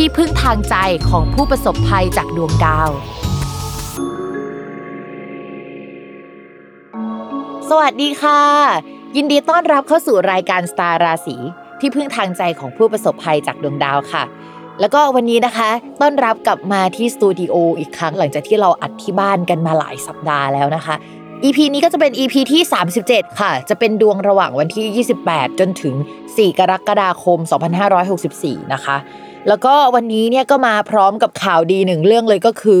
ที่พึ่งทางใจของผู้ประสบภัยจากดวงดาว สวัสดีค่ะ ยินดีต้อนรับเข้าสู่รายการสตาร์ราศีที่พึ่งทางใจของผู้ประสบภัยจากดวงดาวค่ะ แล้วก็วันนี้นะคะ ต้อนรับกลับมาที่สตูดิโออีกครั้งหลังจากที่เราอัดที่บ้านกันมาหลายสัปดาห์แล้วนะคะ EP นี้ก็จะเป็น EP ที่ 37 ค่ะ จะเป็นดวงระหว่างวันที่ 28 จนถึง 4 กรกฎาคม 2564 นะคะ แล้วก็วันนี้เนี่ยก็มาพร้อมกับข่าวดีหนึ่งเรื่องเลยก็คือ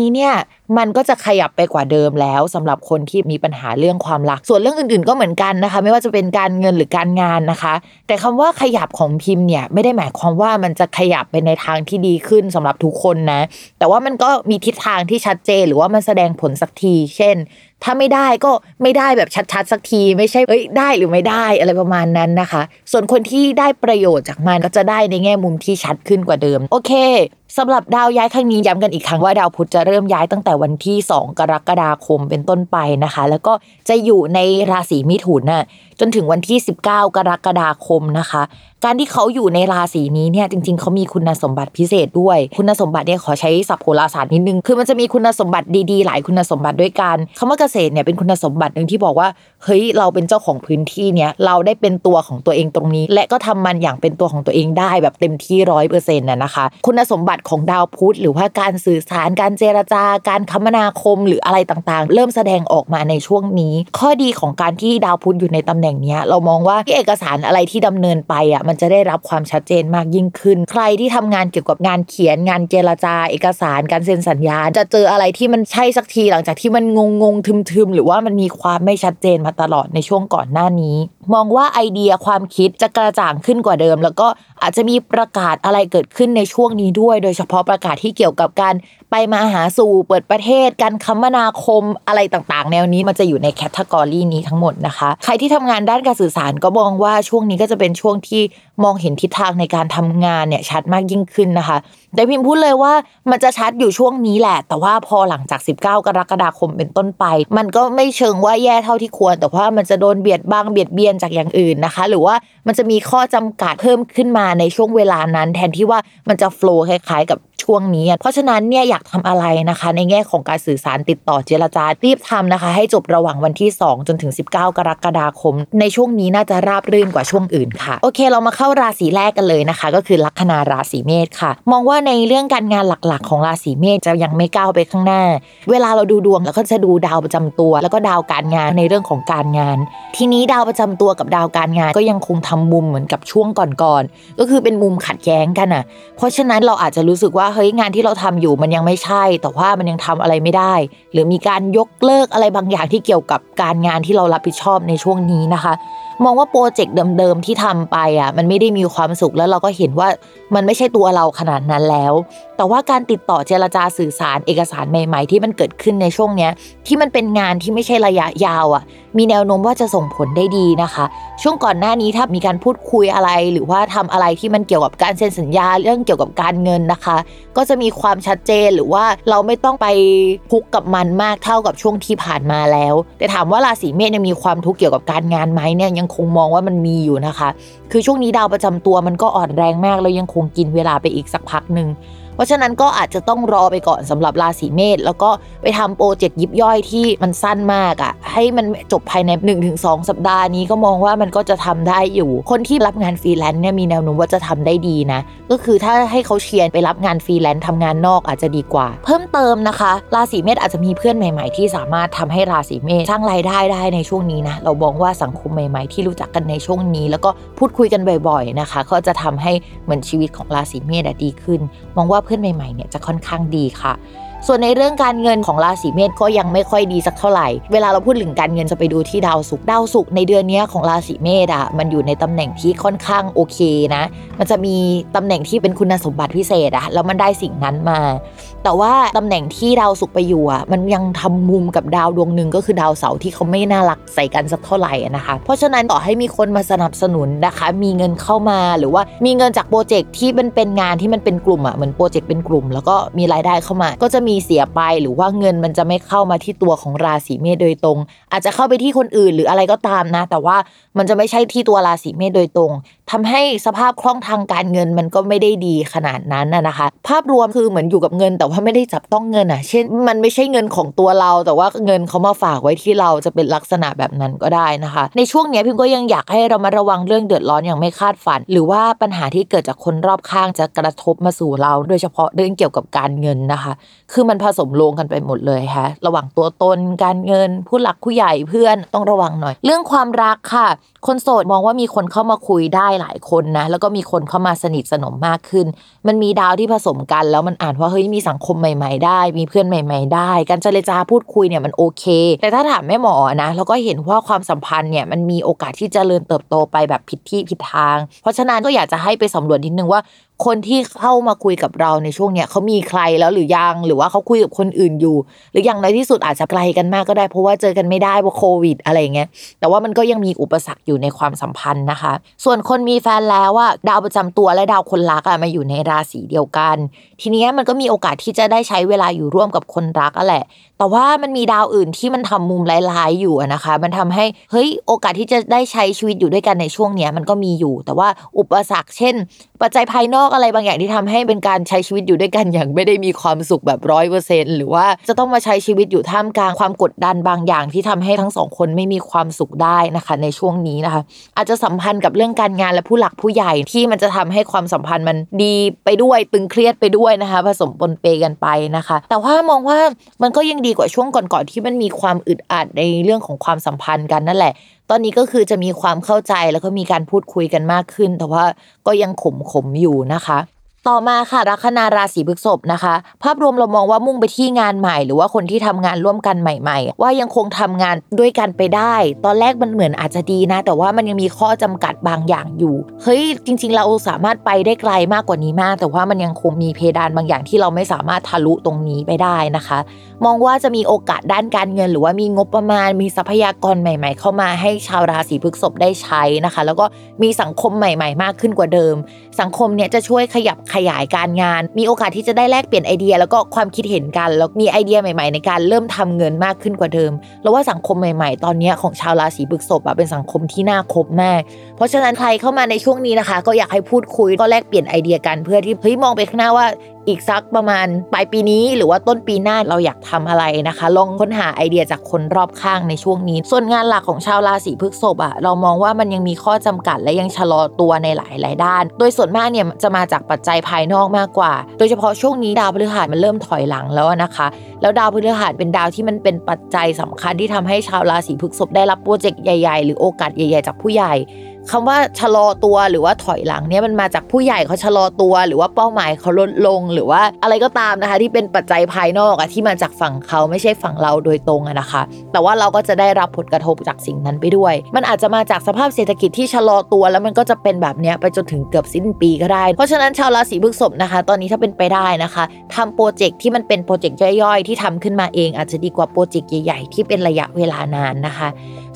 ี้เนี่ยมันก็จะขยับไปกว่าเดิมแล้วสำหรับคนที่มีปัญหาเรื่องความรัก ส่วนเรื่องอื่นๆ ก็เหมือนกันนะคะ ไม่ว่าจะเป็นการเงินหรือการงานนะคะ แต่คำว่าขยับของพิมพ์เนี่ยไม่ได้หมายความว่ามันจะขยับไปในทางที่ดีขึ้นสำหรับทุกคนนะ แต่ว่ามันก็มีทิศทางที่ชัดเจนหรือว่ามันแสดงผลสักที เช่น ถ้าไม่ได้ก็ไม่ได้แบบชัดๆ สักที ไม่ใช่เอ้ยได้หรือไม่ได้อะไรประมาณนั้นนะคะ ส่วนคนที่ได้ประโยชน์จากมันก็จะได้ในแง่มุมที่ชัดขึ้นกว่าเดิม โอเค สำหรับดาวย้ายครั้งนี้ย้ำกันอีกครั้งว่าดาวพุธจะเริ่มย้ายตั้งแต่วันที่ 2 กรกฎาคมเป็นต้นไปนะคะ แล้วก็จะอยู่ในราศีมิถุนน่ะจนถึงวันที่ 19 กรกฎาคมนะคะ การที่เขาอยู่ในราศีนี้เนี่ยจริง ๆ เขามีคุณสมบัติพิเศษด้วย คุณสมบัติเนี่ยขอใช้ศัพท์โหราศาสตร์นิดนึง คือมันจะมีคุณสมบัติดีๆ หลายคุณสมบัติด้วยกันคำว่าเกษตรเนี่ยเป็นคุณสมบัติหนึ่งที่บอกว่าเฮ้ยเราเป็นเจ้าของพื้นที่เนี่ยเราได้เป็นตัวของตัวเองตรงนี้ และก็ทำมันอย่างเป็นตัวของตัวเองได้แบบเต็มที่ร้อยเปอร์เซ็นต์น่ะนะคะ คุณสมบัติของดาวพุธหรือว่าการสื่อสารการเจรจาการคมนาคมหรืออะไรต่างๆ เริ่มแสดงออกมาในช่วงนี้ ข้อดีของการที่ดาวพุธอยู่ในตำแหน่งเนี้ยเรามองว่าที่เอกสารอะไรที่ดำเนินไปอะมันจะได้รับความชัดเจนมากยิ่งขึ้น ใครที่ทำงานเกี่ยวกับงานเขียนงานเจรจา เอกสารการเซ็นสัญญา จะเจออะไรที่มันใช่สักทีหลังจากที่มันงงงๆทึมๆหรือว่ามันมีความไม่ชัดเจนมาตลอดในช่วงก่อนหน้านี้ มองว่าไอเดียความคิดจะกระจ่างขึ้นกว่าเดิม แล้วก็ อาจจะมีประกาศอะไรเกิดขึ้นในช่วงนี้ด้วย โดยเฉพาะประกาศที่เกี่ยวกับการไปมาหาสู่เปิดประเทศ การคมนาคมอะไรต่างๆ แนวนี้มันจะอยู่ในแคตตากรีนี้ทั้งหมดนะคะ ใครที่ทำงานด้านการสื่อสารก็มองว่าช่วงนี้ก็จะเป็นช่วงที่มองเห็นทิศทางในการทำงานเนี่ยชัดมากยิ่งขึ้นนะคะ แต่พิมพ์พูดเลยว่ามันจะชัดอยู่ช่วงนี้แหละ แต่ว่าพอหลังจาก 19 กรกฎาคมเป็นต้นไป มันก็ไม่เชิงว่าแย่เท่าที่ควร แต่ว่ามันจะโดนเบียดบ้างเบียดเบียนจากอย่างอื่นนะคะ หรือว่ามันจะมีข้อจำกัดเพิ่มขึ้นมาในช่วงเวลานั้น แทนที่ว่ามันจะโฟล์คล้ายๆ กับช่วงนี้ เพราะฉะนั้นเนี่ยอยากทำอะไรนะคะ ในแง่ของการสื่อสารติดต่อเจรจารีบทำนะคะ ให้จบระหว่างวันที่ 2 จนถึง 19 กรกฎาคม ในช่วงนี้น่าจะราบรื่นกว่าช่วงอื่นค่ะ โอเค เรามาเข้าราศีแรกกันเลยนะคะ ก็คือลัคนาราศีเมษค่ะ มองว่าในเรื่องการงานหลักๆ ของราศีเมษจะยังไม่ก้าวไปข้างหน้า เวลาเราดูดวงเราก็จะดูดาวประจำตัว แล้วก็ดาวการงานในเรื่องของการงาน ทีนี้ดาวประจำตัวกับดาวการงาน ก็ยังคงทำมุมเหมือนกับช่วงก่อนๆก็คือเป็นมุมขัดแย้งกันอะ เพราะฉะนั้นเราอาจจะรู้สึกว่าเฮ้ยงานที่เราทำอยู่มันยังไม่ใช่ แต่ว่ามันยังทำอะไรไม่ได้ หรือมีการยกเลิกอะไรบางอย่างที่เกี่ยวกับการงานที่เรารับผิดชอบในช่วงนี้นะคะ มองว่าโปรเจกต์เดิมๆที่ทำไปอะมันไม่ได้มีความสุขแล้วเราก็เห็นว่ามันไม่ใช่ตัวเราขนาดนั้นแล้ว แต่ว่าการติดต่อเจรจาสื่อสารเอกสารใหม่ ๆ ที่มันเกิดขึ้นในช่วงเนี้ยที่มันเป็นงานที่ไม่ใช่ระยะยาวอะ มีแนวโน้มว่าจะส่งผลได้ดีนะคะ ช่วงก่อนหน้านี้ถ้ามีการพูดคุยอะไร หรือว่าทำอะไรที่มันเกี่ยวกับการเซ็นสัญญาเรื่องเกี่ยวกับการเงินนะคะ ก็จะมีความชัดเจนหรือว่าเราไม่ต้องไปทุกกับมันมากเท่ากับช่วงที่ผ่านมาแล้ว แต่ถามว่าราศีเมษเนี่ยมีความทุกข์เกี่ยวกับการงานไหมเนี่ยยังคงมองว่ามันมีอยู่นะคะ คือช่วงนี้ดาวประจำตัวมันก็อ่อนแรงมากแล้วยังคงกินเวลาไปอีกสักพักหนึ่ง ราะฉะนั้นก็อาจจะต้องรอไปก่อนสำหรับราศีเมษแล้วก็ไปทำโปรเจกต์ยิบย่อยที่มันสั้นมากอะ่ะ ให้มันจบภายใน 1-2 สัปดาห์นี้ก็มองว่ามันก็จะทำได้อยู่ คนที่รับงานฟรีแลนซ์เนี่ยมีแนวโน้มว่าจะทำได้ดีนะ ก็คือถ้าให้เขาเชียร์ไปรับงานฟรีแลนซ์ทำงานนอกอาจจะดีกว่า เพิ่มเติมนะคะ ราศีเมษอาจจะมีเพื่อนใหม่ ๆ ที่สามารถทำให้ราศีเมษสร้างรายได้ได้ในช่วงนี้นะเรามองว่าสังคมใหม่ ๆ ที่รู้จักกันในช่วงนี้ แล้วก็พูดคุยกันบ่อย ๆนะคะ ก็จะทำให้เหมือนชีวิตของราศีเมษดีขึ้น มองว่าเพื่อนใหม่ๆเนี่ยจะค่อนข้างดีค่ะ ส่วนในเรื่องการเงินของราศีเมษก็ยังไม่ค่อยดีสักเท่าไหร่ เวลาเราพูดถึงการเงินจะไปดูที่ดาวศุกร์ดาวศุกร์ในเดือนนี้ของราศีเมษอะมันอยู่ในตำแหน่งที่ค่อนข้างโอเคนะ มันจะมีตำแหน่งที่เป็นคุณสมบัติพิเศษอะแล้วมันได้สิ่งนั้นมา แต่ว่าตำแหน่งที่ดาวศุกร์ไปอยู่อะมันยังทำมุมกับดาวดวงหนึ่งก็คือดาวเสาร์ที่เขาไม่น่ารักใส่กันสักเท่าไหร่นะคะ เพราะฉะนั้นต่อให้มีคนมาสนับสนุนนะคะ มีเงินเข้ามาหรือว่ามีเงินจากโปรเจกต์ที่มันเป็นงานที่มันเป็นกลุ่มอะเหมือนโปรเจกต์เป็นกลุ่ม แล้วก็มีรายได้เข้ามา ก็จะมีเสียไปหรือว่าเงินมันจะไม่เข้ามาที่ตัวของราศีเมษโดยตรง อาจจะเข้าไปที่คนอื่นหรืออะไรก็ตามนะ แต่ว่ามันจะไม่ใช่ที่ตัวราศีเมษโดยตรง ทำให้สภาพคล่องทางการเงินมันก็ไม่ได้ดีขนาดนั้นนะนะคะ ภาพรวมคือเหมือนอยู่กับเงิน แต่ว่าไม่ได้จับต้องเงินอะ เช่น มันไม่ใช่เงินของตัวเรา แต่ว่าเงินเขามาฝากไว้ที่เราจะเป็นลักษณะแบบนั้นก็ได้นะคะ ในช่วงนี้พิมก็ยังอยากให้เรามาระวังเรื่องเดือดร้อนอย่างไม่คาดฝัน หรือว่าปัญหาที่เกิดจากคนรอบข้างจะกระทบมาสู่เรา โดยเฉพาะเรื่องเกี่ยวกับการเงินนะคะ คือมันผสมลงกันไปหมดเลยค่ะระหว่างตัวตนการเงิน ผู้หลักผู้ใหญ่เพื่อนต้องระวังหน่อย เรื่องความรักค่ะ คนโสดมองว่ามีคนเข้ามาคุยได้หลายคนนะ แล้วก็มีคนเข้ามาสนิทสนมมากขึ้น มันมีดาวที่ผสมกันแล้วมันอ่านว่าเฮ้ยมีสังคมใหม่ ๆ ได้ มีเพื่อนใหม่ ๆ ได้ การเจรจาพูดคุยเนี่ยมันโอเค แต่ถ้าถามแม่หมอนะเราก็เห็นว่าความสัมพันธ์เนี่ยมันมีโอกาสที่จะเจริญเติบโตไปแบบผิดที่ผิดทาง เพราะฉะนั้นก็อยากจะให้ไปสำรวจนิดนึงว่า คนที่เข้ามาคุยกับเราในช่วงเนี้ยเขามีใครแล้วหรือยังหรือว่าเขาคุยกับคนอื่นอยู่ หรืออย่างน้อยที่สุดอาจจะไกลกันมากก็ได้ เพราะว่าเจอกันไม่ได้เพราะโควิด อะไรเงี้ยแต่ว่ามันก็ยังมีอุปสรรคอยู่ในความสัมพันธ์นะคะ ส่วนคนมีแฟนแล้วอะดาวประจำตัวและดาวคนรักอะมาอยู่ในราศีเดียวกัน ทีเนี้ยมันก็มีโอกาสที่จะได้ใช้เวลาอยู่ร่วมกับคนรักอะแหละ แต่ว่ามันมีดาวอื่นที่มันทำมุมร้ายๆอยู่นะคะ มันทำให้เฮ้ยโอกาสที่จะได้ใช้ชีวิตอยู่ด้วยกันในช่วงเนี้ยมันก็มีอยู่ แต่ว่าอุปสรรคเช่น ปัจจัยภายนอกอะไรบางอย่างที่ทำให้เป็นการใช้ชีวิตอยู่ด้วยกันอย่างไม่ได้มีความสุขแบบร้อยเปอร์เซ็นหรือว่าจะต้องมาใช้ชีวิตอยู่ท่ามกลางความกดดันบางอย่างที่ทำให้ทั้งสองคนไม่มีความสุขได้นะคะในช่วงนี้นะคะ อาจจะสัมพันธ์กับเรื่องการงานและผู้หลักผู้ใหญ่ที่มันจะทำให้ความสัมพันธ์มันดีไปด้วยตึงเครียดไปด้วยนะคะ ผสมปนเปกันไปนะคะ แต่ว่ามองว่ามันก็ยังดีกว่าช่วงก่อนๆที่มันมีความอึดอัดในเรื่องของความสัมพันธ์กันนั่นแหละตอนนี้ก็คือจะมีความเข้าใจแล้วก็มีการพูดคุยกันมากขึ้น แต่ว่าก็ยังขมขมอยู่นะคะ ต่อมาค่ะลัคนาราศีพฤษภนะคะ ภาพรวมเรามองว่ามุ่งไปที่งานใหม่ หรือว่าคนที่ทำงานร่วมกันใหม่ ๆ ว่ายังคงทำงานด้วยกันไปได้ ตอนแรกมันเหมือนอาจจะดีนะ แต่ว่ามันยังมีข้อจำกัดบางอย่างอยู่เฮ้ยจริง ๆ เราสามารถไปได้ไกลมากกว่านี้มาก แต่ว่ามันยังคงมีเพดานบางอย่างที่เราไม่สามารถทะลุตรงนี้ไปได้นะคะ มองว่าจะมีโอกาสด้านการเงิน หรือว่ามีงบประมาณ มีทรัพยากรใหม่ ๆ เข้ามาให้ชาวราศีพฤษภได้ใช้นะคะ แล้วก็มีสังคมใหม่ ๆ มากขึ้นกว่าเดิม สังคมเนี่ยจะช่วยขยับขยายการงาน มีโอกาสที่จะได้แลกเปลี่ยนไอเดีย แล้วก็ความคิดเห็นกัน แล้วมีไอเดียใหม่ๆ ในการเริ่มทำเงินมากขึ้นกว่าเดิม แล้วว่าสังคมใหม่ๆ ตอนนี้ของชาวราศีพฤษภอะเป็นสังคมที่น่าคบมาก เพราะฉะนั้นใครเข้ามาในช่วงนี้นะคะ ก็อยากให้พูดคุยก็แลกเปลี่ยนไอเดียกันเพื่อที่เฮ้ยมองไปข้างหน้าว่าอีกสักประมาณปลายปีนี้หรือว่าต้นปีหน้าเราอยากทำอะไรนะคะ ลองค้นหาไอเดียจากคนรอบข้างในช่วงนี้ ส่วนงานหลักของชาวราศีพฤษภอะเรามองว่ามันยังมีข้อจำกัดและยังชะลอตัวในหลายหลาย ๆ ด้าน โดยส่วนมากเนี่ยจะมาจากปัจจัยภายนอกมากกว่า โดยเฉพาะช่วงนี้ดาวพฤหัสมันเริ่มถอยหลังแล้วนะคะ แล้วดาวพฤหัสเป็นดาวที่มันเป็นปัจจัยสำคัญที่ทำให้ชาวราศีพฤษภได้รับโปรเจกต์ใหญ่ ๆ หรือโอกาสใหญ่ ๆ จากผู้ใหญ่ คำว่าชะลอตัวหรือว่าถอยหลังเนี่ยมันมาจากผู้ใหญ่เขาชะลอตัว หรือว่าเป้าหมายเขาลดลง หรือว่าอะไรก็ตามนะคะ ที่เป็นปัจจัยภายนอกอะที่มาจากฝั่งเขาไม่ใช่ฝั่งเราโดยตรงอะนะคะ แต่ว่าเราก็จะได้รับผลกระทบจากสิ่งนั้นไปด้วย มันอาจจะมาจากสภาพเศรษฐกิจที่ชะลอตัว แล้วมันก็จะเป็นแบบเนี้ยไปจนถึงเกือบสิ้นปีก็ได้ เพราะฉะนั้นชาวราศีพฤษภนะคะ ตอนนี้ถ้าเป็นไปได้นะคะทำโปรเจกต์ที่มันเป็นโปรเจกต์ย่อยๆ ที่ทำขึ้นมาเองอาจจะดีกว่าโปรเจกต์ใหญ่ๆที่เป็นระยะเวลานานนะคะ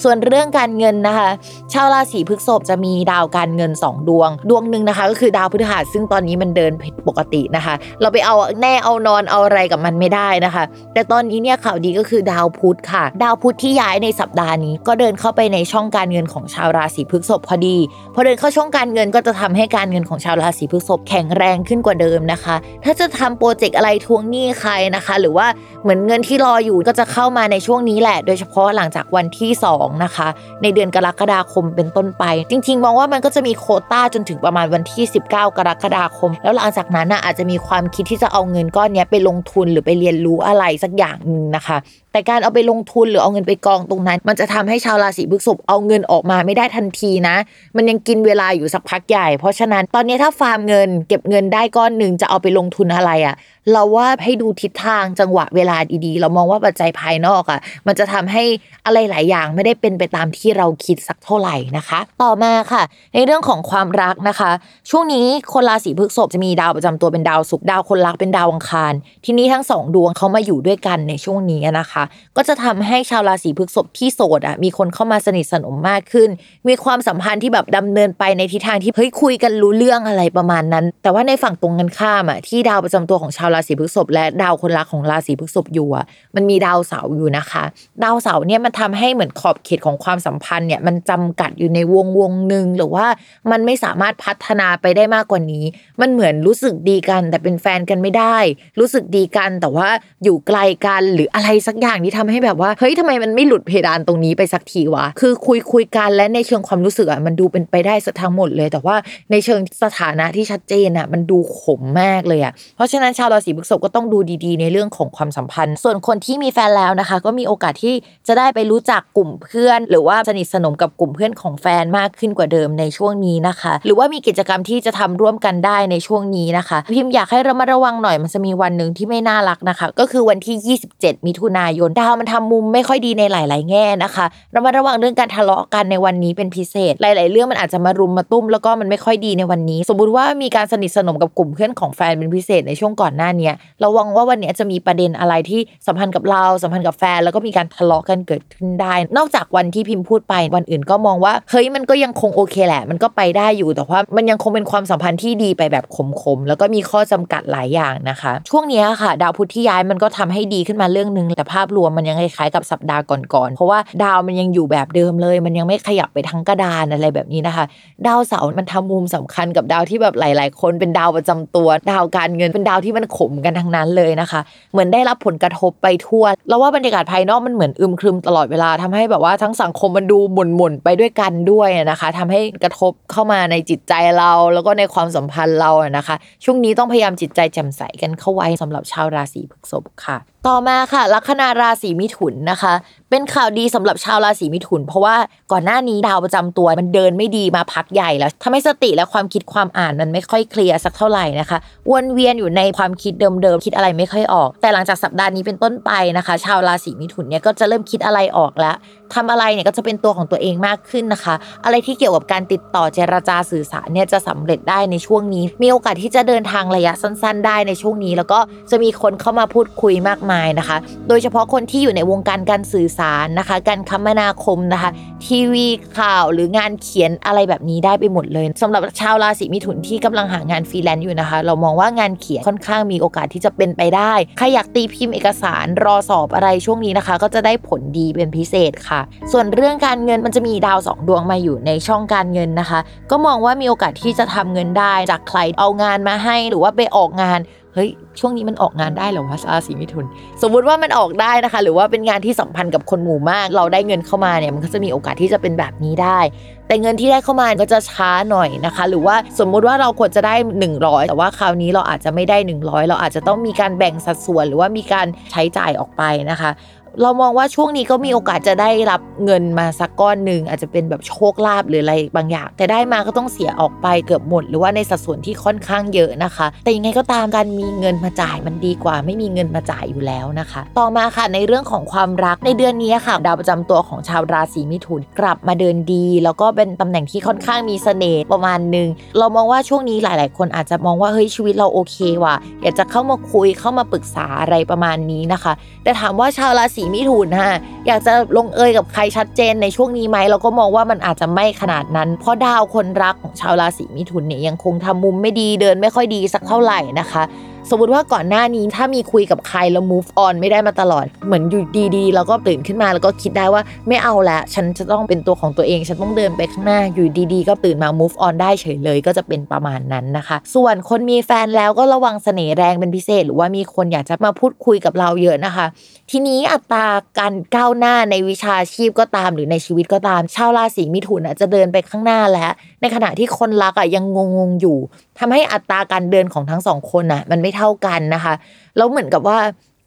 ส่วนเรื่องการเงินนะคะ ชาวราศีพฤษภจะมีดาวการเงิน 2 ดวง ดวงหนึ่งนะคะ ก็คือดาวพฤหัสซึ่งตอนนี้มันเดินผิดปกตินะคะ เราไปเอาแน่เอานอนเอาอะไรกับมันไม่ได้นะคะ แต่ตอนนี้เนี่ยข่าวดีก็คือดาวพุธค่ะ ดาวพุธที่ย้ายในสัปดาห์นี้ ก็เดินเข้าไปในช่องการเงินของชาวราศีพฤษภพอดีพอเดินเข้าช่องการเงินก็จะทำให้การเงินของชาวราศีพฤษภแข็งแรงขึ้นกว่าเดิมนะคะ ถ้าจะทำโปรเจกต์อะไรทวงหนี้ใครนะคะ หรือว่าเหมือนเงินที่รออยู่ก็จะเข้ามาในช่วงนี้แหละ โดยเฉพาะหลังจากวันที่2นะคะในเดือนกรกฎาคมเป็นต้นไปจริง ๆ มองว่ามันก็จะมีโคต้าจนถึงประมาณวันที่ 19 กรกฎาคม แล้วหลังจากนั้นน่ะอาจจะมีความคิดที่จะเอาเงินก้อนนี้ไปลงทุนหรือไปเรียนรู้อะไรสักอย่างหนึ่งนะคะ แต่การเอาไปลงทุนหรือเอาเงินไปกองตรงนั้น มันจะทำให้ชาวราศีพฤษภเอาเงินออกมาไม่ได้ทันทีนะ มันยังกินเวลาอยู่สักพักใหญ่ เพราะฉะนั้นตอนนี้ถ้าฟาร์มเงิน เก็บเงินได้ก้อนหนึ่งจะเอาไปลงทุนอะไรอะ่ะ เราว่าให้ดูทิศทางจังหวะเวลาดีๆ เรามองว่าปัจจัยภายนอกอะ่ะ มันจะทำให้อะไรหลายอย่างไม่ได้เป็นไปตามที่เราคิดสักเท่าไหร่นะคะ ต่อมาค่ะ ในเรื่องของความรักนะคะ ช่วงนี้คนราศีพฤษภจะมีดาวประจำตัวเป็นดาวศุกร์ดาวคนรักเป็นดาวอังคาร ทีนี้ทั้งสองดวงเขามาอยู่ด้วยกันในช่วงนี้นะคะก็จะทำให้ชาวราศีพฤษภที่โสดอะมีคนเข้ามาสนิทสนมมากขึ้น มีความสัมพันธ์ที่แบบดำเนินไปในทิศทางที่เฮ้ยคุยกันรู้เรื่องอะไรประมาณนั้น แต่ว่าในฝั่งตรงกันข้ามอะที่ดาวประจำตัวของชาวราศีพฤษภและดาวคนรักของราศีพฤษภอยู่อะมันมีดาวเสาร์อยู่นะคะ ดาวเสาร์เนี่ยมันทำให้เหมือนขอบเขตของความสัมพันธ์เนี่ยมันจำกัดอยู่ในวงวงหนึ่งหรือว่ามันไม่สามารถพัฒนาไปได้มากกว่านี้ มันเหมือนรู้สึกดีกัน แต่เป็นแฟนกันไม่ได้ รู้สึกดีกันแต่ว่าอยู่ไกลกันหรืออะไรสักอย่างที่ทำให้แบบว่าเฮ้ยทำไมมันไม่หลุดเพดานตรงนี้ไปสักทีวะคือคุยคุยกันและในเชิงความรู้สึกอะมันดูเป็นไปได้สทั้งหมดเลย แต่ว่าในเชิงสถานะที่ชัดเจนอะมันดูขมมากเลยอะเพราะฉะนั้นชาวราศีพฤษภก็ต้องดูดีๆ ในเรื่องของความสัมพันธ์ ส่วนคนที่มีแฟนแล้วนะคะ ก็มีโอกาสที่จะได้ไปรู้จักกลุ่มเพื่อน หรือว่าสนิทสนมกับกลุ่มเพื่อนของแฟนมากขึ้นกว่าเดิมในช่วงนี้นะคะ หรือว่ามีกิจกรรมที่จะทำร่วมกันได้ในช่วงนี้นะคะ พิมพ์อยากให้ระมัดระวังหน่อยมันจะมีวันหนึ่งที่ไม่น่ารักนะคะ ก็คือวันที่ 27 มิถุนายน ดาวมันทำมุมไม่ค่อยดีในหลาย ๆ แง่นะคะระมัดระวังเรื่องการทะเลาะกันในวันนี้เป็นพิเศษ หลาย ๆ เรื่องมันอาจจะมารุมมาตุ้มแล้วก็มันไม่ค่อยดีในวันนี้ สมมุติว่ามีการสนิทสนมกับกลุ่มเพื่อนของแฟนเป็นพิเศษในช่วงก่อนหน้านี้ระวังว่าวันนี้จะมีประเด็นอะไรที่สัมพันธ์กับเราสัมพันธ์กับแฟนแล้วก็มีการทะเลาะกันเกิดขึ้นได้ นอกจากวันที่พิมพ์พูดไปวันอื่นก็มองว่าเฮ้ยมันก็ยังคงโอเคแหละ มันก็ไปได้อยู่แต่ว่ามันยังคงเป็นความสัมพันธ์ที่ดีไปแบบขมๆแล้วก็มีข้อจำกัดหลายอย่างนะคะ ช่วงนี้ค่ะ ดาวพุธที่ย้ายมันก็ทำให้ดีขึ้นมาเรื่องนึงแต่ภาพรวมมันยังคล้ายๆกับสัปดาห์ก่อนๆ เพราะว่าดาวมันยังอยู่แบบเดิมเลย มันยังไม่ขยับไปทั้งกระดานอะไรแบบนี้นะคะ ดาวเสาร์มันทำมุมสำคัญกับดาวที่แบบหลาย ๆ คนเป็นดาวประจำตัว ดาวการเงินเป็นดาวที่มันขมกันทั้งนั้นเลยนะคะ เหมือนได้รับผลกระทบไปทั่ว แล้วว่าบรรยากาศภายนอกมันเหมือนอึมครึมตลอดเวลาทำให้แบบว่าทั้งสังคมมันดูหม่นๆไปด้วยกันด้วยนะคะทำให้กระทบเข้ามาในจิตใจเราแล้วก็ในความสัมพันธ์เราอะนะคะ ช่วงนี้ต้องพยายามจิตใจแจ่มใสกันเข้าไว้สำหรับชาวราศีพฤษภค่ะ ต่อมาค่ะ ลัคนาราศีมิถุนนะคะ เป็นข่าวดีสำหรับชาวราศีมิถุน เพราะว่าก่อนหน้านี้ดาวประจำตัวมันเดินไม่ดีมาพักใหญ่แล้วทำให้สติและความคิดความอ่านมันไม่ค่อยเคลียร์สักเท่าไหร่นะคะวนเวียนอยู่ในความคิดเดิมๆคิดอะไรไม่ค่อยออก แต่หลังจากสัปดาห์นี้เป็นต้นไปนะคะ ชาวราศีมิถุนเนี่ยก็จะเริ่มคิดอะไรออกแล้วทำอะไรเนี่ยก็จะเป็นตัวของตัวเองมากขึ้นนะคะ อะไรที่เกี่ยวกับการติดต่อเจรจาสื่อสารเนี่ยจะสำเร็จได้ในช่วงนี้ มีโอกาสที่จะเดินทางระยะสั้น ๆ ได้ในช่วงนี้ แล้วก็จะมีคนเข้ามาพูดคุยมากมายนะคะ โดยเฉพาะคนที่อยู่ในวงการการสื่อสารนะคะ การคมนาคมนะคะ ทีวีข่าวหรืองานเขียนอะไรแบบนี้ได้ไปหมดเลยสำหรับชาวราศีมิถุนที่กำลังหางานฟรีแลนซ์อยู่นะคะ เรามองว่างานเขียนค่อนข้างมีโอกาสที่จะเป็นไปได้ใครอยากตีพิมพ์เอกสารรอสอบอะไรช่วงนี้นะคะ ก็จะได้ผลดีเป็นพิเศษค่ะ ส่วนเรื่องการเงินมันจะมีดาวสองดวงมาอยู่ในช่องการเงินนะคะ ก็มองว่ามีโอกาสที่จะทำเงินได้จากใครเอางานมาให้หรือว่าไปออกงานเฮ้ย ช่วงนี้มันออกงานได้เหรอวะราศีมิถุน สมมุติว่ามันออกได้นะคะ หรือว่าเป็นงานที่สัมพันธ์กับคนหมู่มาก เราได้เงินเข้ามาเนี่ยมันก็จะมีโอกาสที่จะเป็นแบบนี้ได้ แต่เงินที่ได้เข้ามาก็จะช้าหน่อยนะคะ หรือว่าสมมุติว่าเราควรจะได้ 100 แต่ว่าคราวนี้เราอาจจะไม่ได้ 100 เราอาจจะต้องมีการแบ่งสัดส่วน หรือว่ามีการใช้จ่ายออกไปนะคะ เรามองว่าช่วงนี้ก็มีโอกาสจะได้รับเงินมาสักก้อนหนึ่งอาจจะเป็นแบบโชคลาภหรืออะไรบางอย่าง แต่ได้มาก็ต้องเสียออกไปเกือบหมด หรือว่าในสัดส่วนที่ค่อนข้างเยอะนะคะ แต่ยังไงก็ตามการมีเงินมาจ่ายมันดีกว่า ไม่มีเงินมาจ่ายอยู่แล้วนะคะ ต่อมาค่ะในเรื่องของความรักในเดือนนี้ค่ะ ดาวประจำตัวของชาวราศีมิถุนกลับมาเดินดี แล้วก็เป็นตำแหน่งที่ค่อนข้างมีเสน่ห์ประมาณหนึ่งเรามองว่าช่วงนี้หลาย ๆ คนอาจจะมองว่าเฮ้ยชีวิตเราโอเคว่ะอยากจะเข้ามาคุยเข้ามาปรึกษาอะไรประมาณนี้นะคะ แต่ถามว่าชาวราศีมิถุนฮะอยากจะลงเอยกับใครชัดเจนในช่วงนี้ไหมเราก็มองว่ามันอาจจะไม่ขนาดนั้น เพราะดาวคนรักของชาวราศีมิถุนเนี่ยยังคงทำมุมไม่ดีเดินไม่ค่อยดีสักเท่าไหร่นะคะ สมมติว่าก่อนหน้านี้ถ้ามีคุยกับใครแล้ว move on ไม่ได้มาตลอด เหมือนอยู่ดีๆ แล้วก็ตื่นขึ้นมาแล้วก็คิดได้ว่าไม่เอาละ ฉันจะต้องเป็นตัวของตัวเอง ฉันต้องเดินไปข้างหน้า อยู่ดีๆ ก็ตื่นมา move on ได้เฉยเลย ก็จะเป็นประมาณนั้นนะคะ ส่วนคนมีแฟนแล้วก็ระวังเสน่ห์แรงเป็นพิเศษ หรือว่ามีคนอยากจะมาพูดคุยกับเราเยอะนะคะ ทีนี้อัตราการก้าวหน้าในวิชาชีพก็ตามหรือในชีวิตก็ตาม ชาวราศีมิถุนจะเดินไปข้างหน้าแล้ว ในขณะที่คนรักอะยังงงๆอยู่ ทำให้อัตราการเดินของทั้งสองคนน่ะ มันไม่เท่ากันนะคะ แล้วเหมือนกับว่า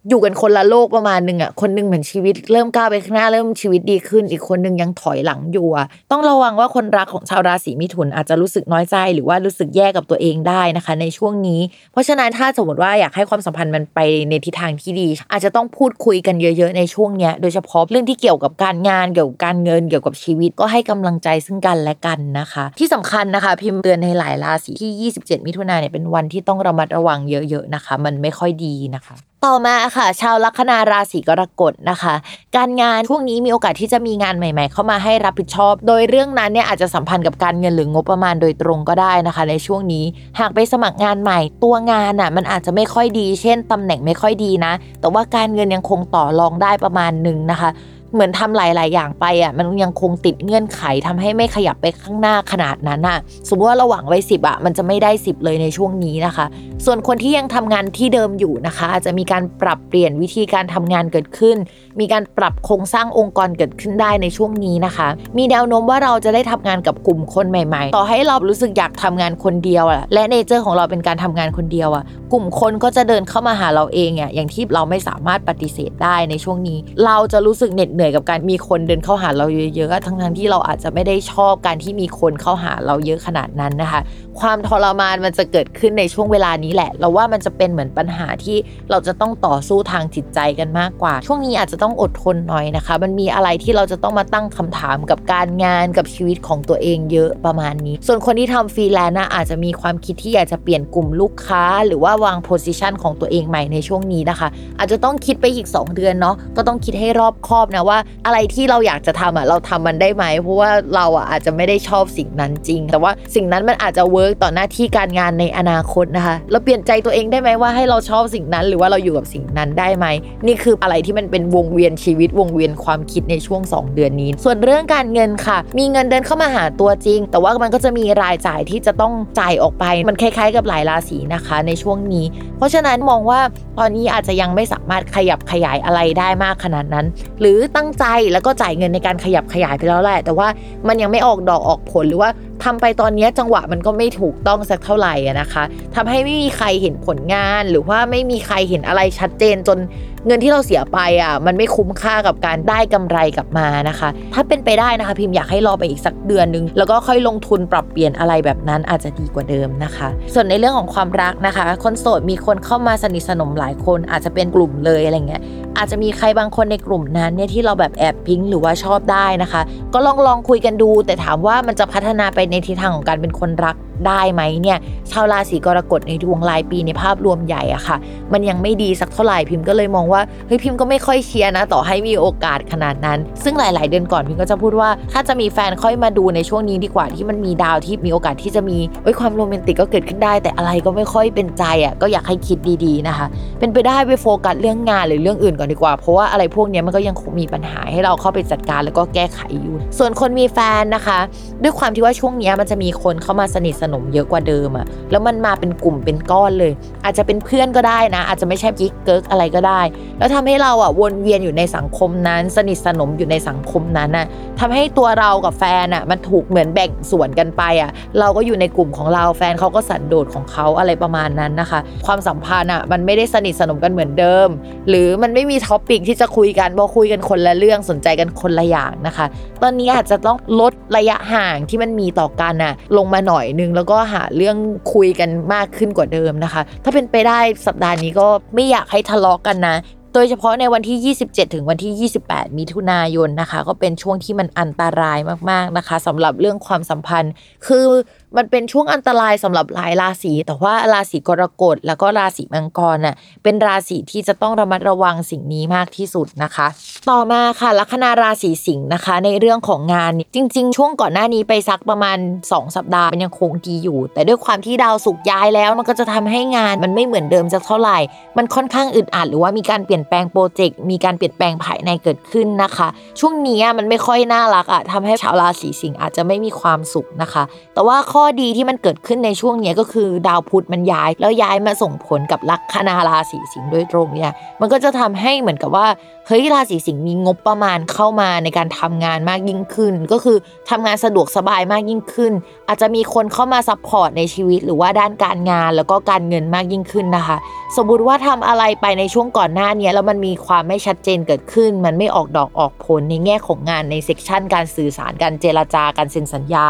อยู่กันคนละโลกประมาณหนึ่งอะคนหนึงเหมือนชีวิตเริ่มก้าวไปข้างหน้าเริ่มชีวิตดีขึ้น อีกคนหนึงยังถอยหลังอยู่อะต้องระวังว่าคนรักของชาวราศีมิถุนอาจจะรู้สึกน้อยใจ หรือว่ารู้สึกแย่กับตัวเองได้นะคะ ในช่วงนี้ เพราะฉะนั้นถ้าสมมติว่าอยากให้ความสัมพันธ์มันไปในทิศทางที่ดี อาจจะต้องพูดคุยกันเยอะๆในช่วงเนี้ยโดยเฉพาะเรื่องที่เกี่ยวกับการงานเกี่ยวกับการเงินเกี่ยวกับชีวิตก็ให้กำลังใจซึ่งกันและกันนะคะ ที่สำคัญนะคะ พิมพ์เตือนในหลายราศีที่ 27 มิถุนายนเนี่ยเป็นวันที่ต้องระมัดระวังเยอะ ๆนะคะ มันไม่ค่อยดีนะคะต่อมาค่ะ ชาวลัคนาราศีกรกฎนะคะ การงานช่วงนี้มีโอกาสที่จะมีงานใหม่ ๆ เข้ามาให้รับผิดชอบ โดยเรื่องนั้นเนี่ยอาจจะสัมพันธ์กับการเงินหรืองบประมาณโดยตรงก็ได้นะคะ ในช่วงนี้หากไปสมัครงานใหม่ ตัวงานอะมันอาจจะไม่ค่อยดี เช่นตำแหน่งไม่ค่อยดีนะ แต่ว่าการเงินยังคงต่อรองได้ประมาณหนึ่งนะคะ เหมือนทำหลาย ๆ อย่างไปอะมันยังคงติดเงื่อนไขทำให้ไม่ขยับไปข้างหน้าขนาดนั้นอะสมมติว่าเราหวังไว้สิบอะมันจะไม่ได้สิบเลยในช่วงนี้นะคะ ส่วนคนที่ยังทำงานที่เดิมอยู่นะคะ อาจจะมีการปรับเปลี่ยนวิธีการทำงานเกิดขึ้น มีการปรับโครงสร้างองค์กรเกิดขึ้นได้ในช่วงนี้นะคะ มีแนวโน้มว่าเราจะได้ทำงานกับกลุ่มคนใหม่ ๆ ต่อให้เรารู้สึกอยากทำงานคนเดียวอะและเนเจอร์ของเราเป็นการทำงานคนเดียวอะกลุ่มคนก็จะเดินเข้ามาหาเราเองอะอย่างที่เราไม่สามารถปฏิเสธได้ในช่วงนี้ เราจะรู้สึกเหน็ดเหนื่อยกับการมีคนเดินเข้าหาเราเยอะๆทั้งๆที่เราอาจจะไม่ได้ชอบการที่มีคนเข้าหาเราเยอะขนาดนั้นนะคะ ความทรมานมันจะเกิดขึ้นในช่วงเวลานี้แหละ เราว่ามันจะเป็นเหมือนปัญหาที่เราจะต้องต่อสู้ทางจิตใจกันมากกว่า ช่วงนี้อาจจะต้องอดทนหน่อยนะคะ มันมีอะไรที่เราจะต้องมาตั้งคำถามกับการงานกับชีวิตของตัวเองเยอะประมาณนี้ ส่วนคนที่ทำฟรีแลนซ์นะอาจจะมีความคิดที่อยากจะเปลี่ยนกลุ่มลูกค้า หรือว่าวาง position ของตัวเองใหม่ในช่วงนี้นะคะ อาจจะต้องคิดไปอีก 2 เดือนเนาะก็ต้องคิดให้รอบคอบนะว่าอะไรที่เราอยากจะทำอะเราทำมันได้ไหมเพราะว่าเราอะอาจจะไม่ได้ชอบสิ่งนั้นจริง แต่ว่าสิ่งนั้นมันอาจจะ work ต่อหน้าที่การงานในอนาคตนะคะ เราเปลี่ยนใจตัวเองได้ไหมว่าให้เราชอบสิ่งนั้น หรือว่าเราอยู่กับสิ่งนั้นได้ไหมนี่คืออะไรที่มันเป็นวงเวียนชีวิตวงเวียนความคิดในช่วง 2 เดือนนี้ ส่วนเรื่องการเงินค่ะ มีเงินเดินเข้ามาหาตัวจริง แต่ว่ามันก็จะมีรายจ่ายที่จะต้องจ่ายออกไป มันคล้ายๆ กับหลายราศีนะคะ ในช่วงนี้ เพราะฉะนั้นมองว่าตอนนี้อาจจะยังไม่สามารถขยับขยายอะไรได้มากขนาดนั้น หรือตั้งใจแล้วก็จ่ายเงินในการขยับขยายไปแล้วแหละ แต่ว่ามันยังไม่ออกดอกออกผลหรือว่าทำไปตอนนี้จังหวะมันก็ไม่ถูกต้องสักเท่าไหร่นะคะทำให้ไม่มีใครเห็นผลงานหรือว่าไม่มีใครเห็นอะไรชัดเจนจน เงินที่เราเสียไปอะมันไม่คุ้มค่ากับการได้กำไรกลับมานะคะ ถ้าเป็นไปได้นะคะ พิมพ์อยากให้รอไปอีกสักเดือนนึง แล้วก็ค่อยลงทุนปรับเปลี่ยนอะไรแบบนั้นอาจจะดีกว่าเดิมนะคะ ส่วนในเรื่องของความรักนะคะ คนโสดมีคนเข้ามาสนิทสนมหลายคนอาจจะเป็นกลุ่มเลยอะไรเงี้ยอาจจะมีใครบางคนในกลุ่มนั้นเนี่ยที่เราแบบแอบพิงหรือว่าชอบได้นะคะ ก็ลองลองคุยกันดู แต่ถามว่ามันจะพัฒนาไปในทิศทางของการเป็นคนรัก ได้ไหมเนี่ยชาวราศีกรกฎในดวงรายปีในภาพรวมใหญ่อะค่ะ มันยังไม่ดีสักเท่าไหร่พิมพ์ก็เลยมองว่าเฮ้ยพิมพ์ก็ไม่ค่อยเชียร์นะ ต่อให้มีโอกาสขนาดนั้น ซึ่งหลาย ๆ เดือนก่อนพิมพ์ก็จะพูดว่า ถ้าจะมีแฟนค่อยมาดูในช่วงนี้ดีกว่าที่มันมีดาวที่มีโอกาสที่จะมีเอ้ยความโรแมนติกก็เกิดขึ้นได้ แต่อะไรก็ไม่ค่อยเป็นใจอะก็อยากให้คิดดี ๆ นะคะ เป็นไปได้ไปโฟกัสเรื่องงานหรือเรื่องอื่นก่อนดีกว่า เพราะว่าอะไรพวกนี้มันก็ยังคงมีปัญหาให้เราเข้าไปจัดการแล้วก็แก้ไขอยู่ ส่วนคนมีแฟนนะคะ ด้วยความที่ว่าช่วงนี้มันจะมีคนเข้ามาสนิทสนมเยอะกว่าเดิมอะแล้วมันมาเป็นกลุ่มเป็นก้อนเลย อาจจะเป็นเพื่อนก็ได้นะ อาจจะไม่ใช่กิ๊กเกิ๊กอะไรก็ได้ แล้วทำให้เราอะวนเวียนอยู่ในสังคมนั้น สนิทสนมอยู่ในสังคมนั้นน่ะทำให้ตัวเรากับแฟนอะมันถูกเหมือนแบ่งส่วนกันไปอะเราก็อยู่ในกลุ่มของเราแฟนเขาก็สันโดษของเขาอะไรประมาณนั้นนะคะ ความสัมพันธ์อะมันไม่ได้สนิทสนมกันเหมือนเดิม หรือมันไม่มี topic ที่จะคุยกันเพราะคุยกันคนละเรื่องสนใจกันคนละอย่างนะคะ ตอนนี้อาจจะต้องลดระยะห่างที่มันมีต่อกันน่ะลงมาหน่อยนึงแล้วก็หาเรื่องคุยกันมากขึ้นกว่าเดิมนะคะ ถ้าเป็นไปได้สัปดาห์นี้ก็ไม่อยากให้ทะเลาะกกันนะโดยเฉพาะในวันที่ 27 ถึงวันที่ 28 มิถุนายนนะคะ ก็เป็นช่วงที่มันอันตรายมากๆนะคะสำหรับเรื่องความสัมพันธ์ คือ มันเป็นช่วงอันตรายสำหรับหลายราศีแต่ว่าราศีกรกฎแล้วก็ราศีมังกรน่ะเป็นราศีที่จะต้องระมัดระวังสิ่งนี้มากที่สุดนะคะ ต่อมาค่ะลัคนาราศีสิงห์นะคะ ในเรื่องของงานจริง ๆ ช่วงก่อนหน้านี้ไปสักประมาณ 2 สัปดาห์มันยังคงดีอยู่ แต่ด้วยความที่ดาวสุกย้ายแล้ว มันก็จะทำให้งานมันไม่เหมือนเดิมสักเท่าไหร่ มันค่อนข้างอึดอัดหรือว่ามีการเปลี่ยนแปลงโปรเจกต์มีการเปลี่ยนแปลงภายในเกิดขึ้นนะคะ ช่วงนี้มันไม่ค่อยน่ารักอะทำให้ชาวราศีสิงห์อาจจะไม่มีความสุขนะคะ แต่ว่าข้อข้อดีที่มันเกิดขึ้นในช่วงนี้ก็คือดาวพุธมันย้าย แล้วย้ายมาส่งผลกับลัคนาราศีสิงห์โดยตรงเนี่ยมันก็จะทำให้เหมือนกับว่า เฮ้ยราศีสิงห์มีงบประมาณเข้ามาในการทำงานมากยิ่งขึ้น ก็คือทำงานสะดวกสบายมากยิ่งขึ้น อาจจะมีคนเข้ามา support ในชีวิตหรือว่าด้านการงานแล้วก็การเงินมากยิ่งขึ้นนะคะ สมมติว่าทำอะไรไปในช่วงก่อนหน้านี้แล้วมันมีความไม่ชัดเจนเกิดขึ้น มันไม่ออกดอกออกผลในแง่ของงานใน section การสื่อสารการเจรจาการเซ็นสัญญา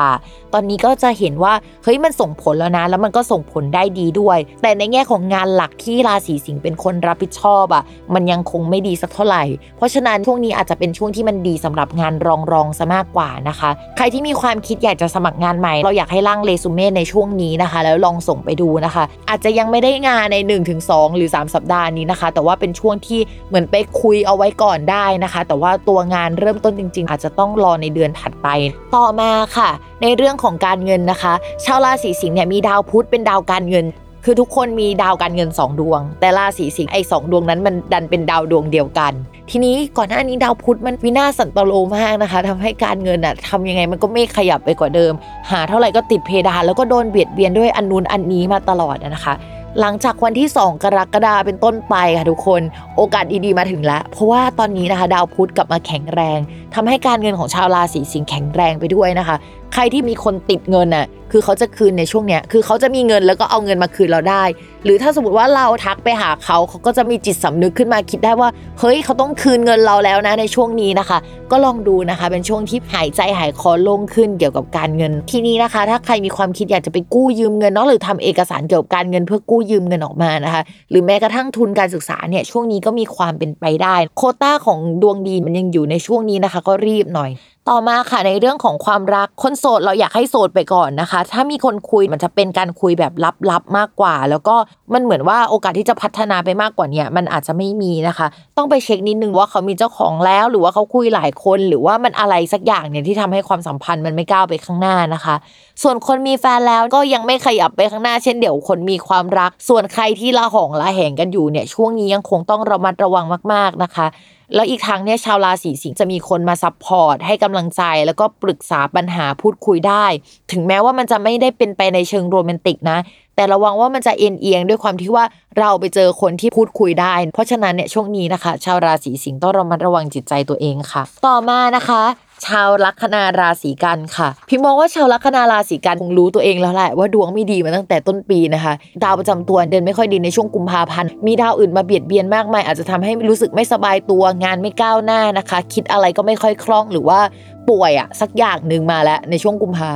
ตอนนี้ก็จะเห็นว่าเฮ้ยมันส่งผลแล้วนะ แล้วมันก็ส่งผลได้ดีด้วย แต่ในแง่ของงานหลักที่ราศีสิงห์เป็นคนรับผิดชอบอะมันยังคงไม่ดีสักเท่าไหร่เพราะฉะนั้นช่วงนี้อาจจะเป็นช่วงที่มันดีสำหรับงานรองรองซะมากกว่านะคะ ใครที่มีความคิดอยากจะสมัครงานใหม่ เราอยากให้ร่างเรซูเม่ในช่วงนี้นะคะ แล้วลองส่งไปดูนะคะ อาจจะยังไม่ได้งานใน 1-2 หรือ 3 สัปดาห์นี้นะคะ แต่ว่าเป็นช่วงที่เหมือนไปคุยเอาไว้ก่อนได้นะคะ แต่ว่าตัวงานเริ่มต้นจริง ๆ อาจจะต้องรอในเดือนถัดไป ต่อมาค่ะ ในเรื่องของการเงินนะคะ ชาวราศีสิงห์เนี่ยมีดาวพุธเป็นดาวการเงิน คือทุกคนมีดาวการเงิน 2 ดวง แต่ราศีสิงห์ไอ้สองดวงนั้นมันดันเป็นดาวดวงเดียวกัน ทีนี้ก่อนหน้านี้ดาวพุธมันวินาศสันตโลมากนะคะทำให้การเงินอะทำยังไงมันก็ไม่ขยับไปกว่าเดิม หาเท่าไหร่ก็ติดเพดานแล้วก็โดนเบียดเบียนด้วยอันนู้นอันนี้มาตลอดนะคะหลังจากวันที่ 2 กรกฎาเป็นต้นไปค่ะทุกคน โอกาสดีๆมาถึงแล้ว เพราะว่าตอนนี้นะคะ ดาวพุธกลับมาแข็งแรงทำให้การเงินของชาวราศีสิงห์แข็งแรงไปด้วยนะคะ ใครที่มีคนติดเงินน่ะ คือเขาจะคืนในช่วงเนี้ยคือเขาจะมีเงินแล้วก็เอาเงินมาคืนเราได้ หรือถ้าสมมติว่าเราทักไปหาเขาเขาก็จะมีจิตสำนึกขึ้นมาคิดได้ว่าเฮ้ยเขาต้องคืนเงินเราแล้วนะในช่วงนี้นะคะ ก็ลองดูนะคะ เป็นช่วงที่หายใจหายคอโล่งขึ้นเกี่ยวกับการเงินทีนี้นะคะ ถ้าใครมีความคิดอยากจะไปกู้ยืมเงินเนาะหรือทำเอกสารเกี่ยวกับการเงินเพื่อกู้ยืมเงินออกมานะคะ หรือแม้กระทั่งทุนการศึกษาเนี่ยช่วงนี้ก็มีความเป็นไปได้ โคต้าของดวงดีมันยังอยู่ในช่วงนี้นะคะ ก็รีบหน่อย ต่อมาค่ะในเรื่องของความรักคนโสดเราอยากให้โสดไปก่อนนะคะถ้ามีคนคุยมันจะเป็นการคุยแบบลับๆมากกว่า แล้วก็มันเหมือนว่าโอกาสที่จะพัฒนาไปมากกว่านี้มันอาจจะไม่มีนะคะ ต้องไปเช็คนิดนึงว่าเขามีเจ้าของแล้ว หรือว่าเขาคุยหลายคนหรือว่ามันอะไรสักอย่างเนี่ยที่ทำให้ความสัมพันธ์มันไม่ก้าวไปข้างหน้านะคะ ส่วนคนมีแฟนแล้วก็ยังไม่ขยับไปข้างหน้า เช่นเดียวคนมีความรัก ส่วนใครที่ละหองละแหงกันอยู่เนี่ยช่วงนี้ยังคงต้องระมัดระวังมาก ๆนะคะ แล้วอีกทั้งเนี่ยชาวราศีสิงห์จะมีคนมา support ให้กำลังใจ แล้วก็ปรึกษาปัญหาพูดคุยได้ ถึงแม้ว่ามันจะไม่ได้เป็นไปในเชิงโรแมนติกนะ แต่ระวังว่ามันจะเอนเอียงด้วยความที่ว่าเราไปเจอคนที่พูดคุยได้ เพราะฉะนั้นเนี่ยช่วงนี้นะคะ ชาวราศีสิงห์ต้องระมัดระวังจิตใจตัวเองค่ะ ต่อมานะคะ ชาวลัคนาราศีกันย์ค่ะพิมพ์มองว่าชาวลัคนาราศีกันย์คงรู้ตัวเองแล้วแหละว่าดวงไม่ดีมาตั้งแต่ต้นปีนะคะ ดาวประจำตัวเดินไม่ค่อยดีในช่วงกุมภาพันธ์มีดาวอื่นมาเบียดเบียนมากมายอาจจะทำให้รู้สึกไม่สบายตัวงานไม่ก้าวหน้านะคะ คิดอะไรก็ไม่ค่อยคล่องหรือว่า ป่วยอะสักอย่างหนึ่งมาแล้วในช่วงกุมภา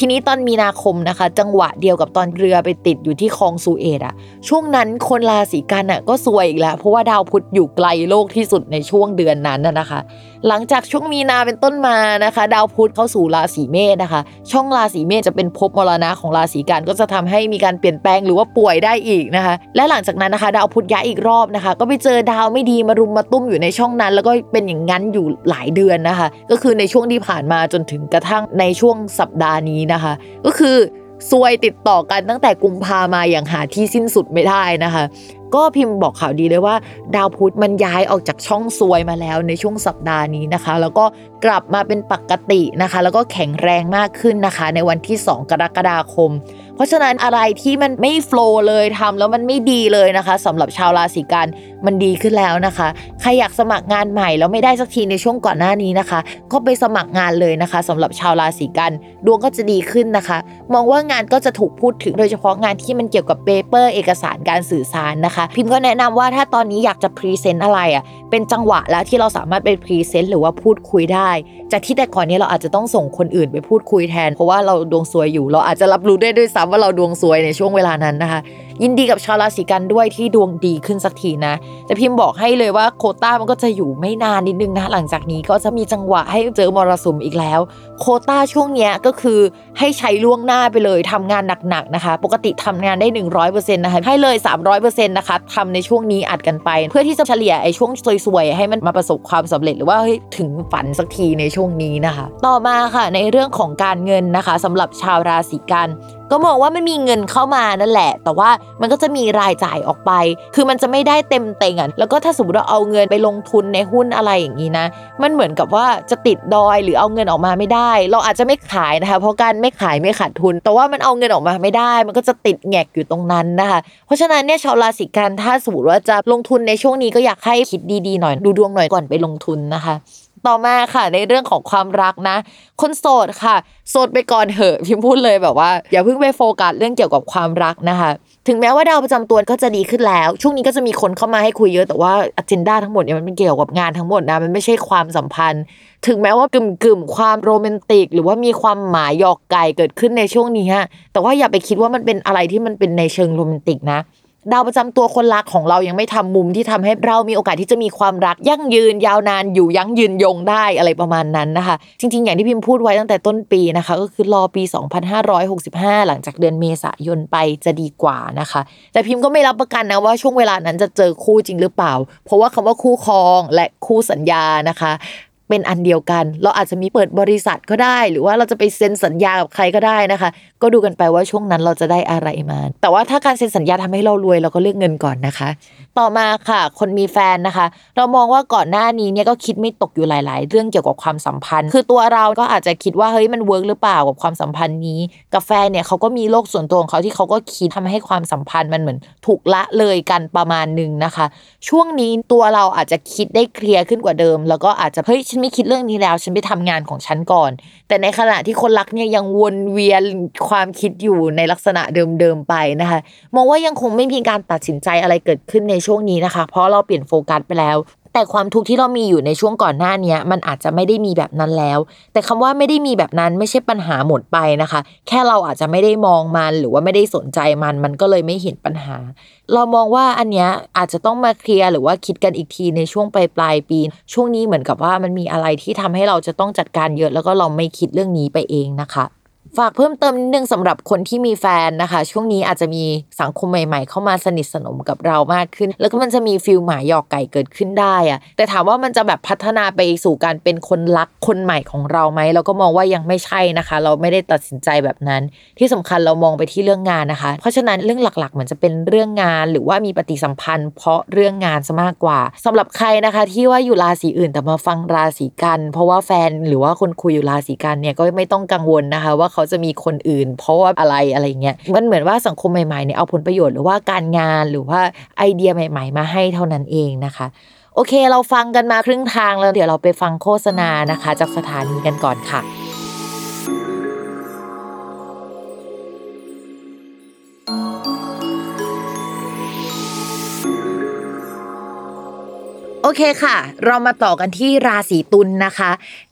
ทีนี้ตอนมีนาคมนะคะ จังหวะเดียวกับตอนเรือไปติดอยู่ที่คลองซูเอตอะช่วงนั้นคนราศีกันอะก็ซวยอีกแล้ว เพราะว่าดาวพุธอยู่ไกลโลกที่สุดในช่วงเดือนนั้นนะคะ หลังจากช่วงมีนาเป็นต้นมานะคะ ดาวพุธเข้าสู่ราศีเมษนะคะ ช่องราศีเมษจะเป็นภพมรณะของราศีกันก็จะทำให้มีการเปลี่ยนแปลงหรือว่าป่วยได้อีกนะคะ และหลังจากนั้นนะคะดาวพุธย้ายอีกรอบนะคะ ก็ไปเจอดาวไม่ดีมารุมมาตุ้มอยู่ในช่องนั้น แล้วก็เป็นอย่างนั้นอยู่หลายเดือนนะคะ ก็คือในช่วงที่ผ่านมาจนถึงกระทั่งในช่วงสัปดาห์นี้นะคะ ก็คือซวยติดต่อกันตั้งแต่กุมภามาอย่างหาที่สิ้นสุดไม่ได้นะคะ ก็พิมพ์บอกข่าวดีเลยว่า ดาวพุธมันย้ายออกจากช่องซวยมาแล้วในช่วงสัปดาห์นี้นะคะ แล้วก็กลับมาเป็นปกตินะคะ แล้วก็แข็งแรงมากขึ้นนะคะ ในวันที่ 2 กรกฎาคม เพราะฉะนั้นอะไรที่มันไม่ flow เลยทำแล้วมันไม่ดีเลยนะคะสำหรับชาวราศีกันย์มันดีขึ้นแล้วนะคะใครอยากสมัครงานใหม่แล้วไม่ได้สักทีในช่วงก่อนหน้านี้นะคะ ก็ไปสมัครงานเลยนะคะสำหรับชาวราศีกันย์ดวงก็จะดีขึ้นนะคะ มองว่างานก็จะถูกพูดถึงโดยเฉพาะงานที่มันเกี่ยวกับ paper เอกสารการสื่อสารนะคะ พิมพ์ก็แนะนำว่าถ้าตอนนี้อยากจะ present อะไรอะเป็นจังหวะแล้วที่เราสามารถไปพรีเซนต์หรือว่าพูดคุยได้ จากที่แต่ก่อนนี้เราอาจจะต้องส่งคนอื่นไปพูดคุยแทน เพราะว่าเราดวงซวยอยู่เราอาจจะรับรู้ได้ด้วยซ้ำว่าเราดวงซวยในช่วงเวลานั้นนะคะ ยินดีกับชาวราศีกันด้วยที่ดวงดีขึ้นสักทีนะ แต่พิมพ์บอกให้เลยว่าโคต้ามันก็จะอยู่ไม่นานนิดนึงนะ หลังจากนี้ก็จะมีจังหวะให้เจอมรสุมอีกแล้ว โคต้าช่วงเนี้ยก็คือให้ใช้ล่วงหน้าไปเลยทำงานหนักๆนะคะ ปกติทำงานได้ 100%นะคะให้เลย 300%นะคะทำในช่วงนี้อัดกันไป เพื่อที่จะเฉลี่ยไอ้ช่วงสวยๆให้มันมาประสบความสำเร็จหรือว่าถึงฝันสักทีในช่วงนี้นะคะ ต่อมาค่ะในเรื่องของการเงินนะคะสำหรับชาวราศีกันก็มองว่ามันมีเงินเข้ามานั่นแหละ แต่ว่ามันก็จะมีรายจ่ายออกไป คือมันจะไม่ได้เต็มเต็งอะแล้วก็ถ้าสมมติเราเอาเงินไปลงทุนในหุ้นอะไรอย่างนี้นะ มันเหมือนกับว่าจะติดดอยหรือเอาเงินออกมาไม่ได้ เราอาจจะไม่ขายนะคะ เพราะการไม่ขายไม่ขาดทุน แต่ว่ามันเอาเงินออกมาไม่ได้ มันก็จะติดแงกอยู่ตรงนั้นนะคะ เพราะฉะนั้นเนี่ยชาวราศีกันถ้าสมมติว่าจะลงทุนในช่วงนี้ก็อยากให้คิดดีๆหน่อย ดูดวงหน่อยก่อนไปลงทุนนะคะต่อมาค่ะในเรื่องของความรักนะ คนโสดค่ะ โสดไปก่อนเถอะพิมพ์พูดเลยแบบว่า อย่าเพิ่งไปโฟกัสเรื่องเกี่ยวกับความรักนะคะ ถึงแม้ว่าดาวประจำตัวก็จะดีขึ้นแล้ว ช่วงนี้ก็จะมีคนเข้ามาให้คุยเยอะแต่ว่าอัจินดาทั้งหมดเนี่ยมันเป็นเกี่ยวกับงานทั้งหมดนะมันไม่ใช่ความสัมพันธ์ ถึงแม้ว่ากึ่มกึ่มความโรแมนติก หรือว่ามีความหมายหยอกไก่เกิดขึ้นในช่วงนี้ฮะแต่ว่าอย่าไปคิดว่ามันเป็นอะไรที่มันเป็นในเชิงโรแมนติกนะ ดาวประจำตัวคนรักของเรายังไม่ทำมุมที่ทำให้เรามีโอกาสที่จะมีความรักยั่งยืนยาวนานอยู่ยั้งยืนยงได้อะไรประมาณนั้นนะคะ จริง ๆ อย่างที่พิมพ์พูดไว้ตั้งแต่ต้นปีนะคะ ก็คือรอปี 2565 หลังจากเดือนเมษายนไปจะดีกว่านะคะ แต่พิมพ์ก็ไม่รับประกันนะว่าช่วงเวลานั้นจะเจอคู่จริงหรือเปล่า เพราะว่าคำว่าคู่ครองและคู่สัญญานะคะเป็นอันเดียวกัน เราอาจจะมีเปิดบริษัทก็ได้ หรือว่าเราจะไปเซ็นสัญญากับใครก็ได้นะคะ ก็ดูกันไปว่าช่วงนั้นเราจะได้อะไรมา แต่ว่าถ้าการเซ็นสัญญาทำให้เรารวยเราก็เลือกเงินก่อนนะคะ ต่อมาค่ะ คนมีแฟนนะคะ เรามองว่าก่อนหน้านี้เนี่ยก็คิดไม่ตกอยู่หลาย ๆ เรื่องเกี่ยวกับความสัมพันธ์ คือตัวเราก็อาจจะคิดว่าเฮ้ยมันเวิร์กหรือเปล่ากับความสัมพันธ์นี้กับแฟนเนี่ยเขาก็มีโลกส่วนตัวของเขาที่เขาก็คิดทำให้ความสัมพันธ์มันเหมือนถูกละเลยกันประมาณหนึ่งนะคะ ช่วงนี้ตัวเราอาจจะคิดได้เคลียร์ขึ้นกว่าเดิม แล้วก็อาจจะเฮ้ยฉันไม่คิดเรื่องนี้แล้ว ฉันไปทำงานของฉันก่อน แต่ในขณะที่คนรักเนี่ยยังวนเวียนความคิดอยู่ในลักษณะเดิมๆไปนะคะมองว่ายังคงไม่มีการตัดสินใจอะไรเกิดขึ้นในช่วงนี้นะคะ เพราะเราเปลี่ยนโฟกัสไปแล้ว แต่ความทุกข์ที่เรามีอยู่ในช่วงก่อนหน้านี้มันอาจจะไม่ได้มีแบบนั้นแล้ว แต่คำว่าไม่ได้มีแบบนั้นไม่ใช่ปัญหาหมดไปนะคะ แค่เราอาจจะไม่ได้มองมันหรือว่าไม่ได้สนใจมันมันก็เลยไม่เห็นปัญหา เรามองว่าอันเนี้ยอาจจะต้องมาเคลียร์หรือว่าคิดกันอีกทีในช่วงปลายปลายปี ช่วงนี้เหมือนกับว่ามันมีอะไรที่ทำให้เราจะต้องจัดการเยอะแล้วก็เราไม่คิดเรื่องนี้ไปเองนะคะ ฝากเพิ่มเติมนิดนึงสำหรับคนที่มีแฟนนะคะ ช่วงนี้อาจจะมีสังคมใหม่ ๆ เข้ามาสนิทสนมกับเรามากขึ้น แล้วก็มันจะมีฟิลหมาหยอกไก่เกิดขึ้นได้อะแต่ถามว่ามันจะแบบพัฒนาไปสู่การเป็นคนรักคนใหม่ของเราไหมเราก็มองว่ายังไม่ใช่นะคะ เราไม่ได้ตัดสินใจแบบนั้น ที่สำคัญเรามองไปที่เรื่องงานนะคะ เพราะฉะนั้นเรื่องหลักๆเหมือนจะเป็นเรื่องงาน หรือว่ามีปฏิสัมพันธ์ เพราะเรื่องงานซะมากกว่าสำหรับใครนะคะ ที่ว่าอยู่ราศีอื่นแต่มาฟังราศีกัน เพราะว่าแฟนหรือว่าคนคุยอยู่ราศีกันเนี่ยก็ไม่ต้องกังวลนะคะว่าเขาจะมีคนอื่น เพราะว่าอะไรอะไรเงี้ยมันเหมือนว่าสังคมใหม่ๆเนี่ยเอาผลประโยชน์หรือว่าการงานหรือว่าไอเดียใหม่ ๆ มาให้เท่านั้นเองนะคะ โอเค เราฟังกันมาครึ่งทางแล้วเดี๋ยวเราไปฟังโฆษณานะคะ จากสถานีกันก่อนค่ะโอเคค่ะ เรามาต่อกันที่ราศีตุลย์นะคะ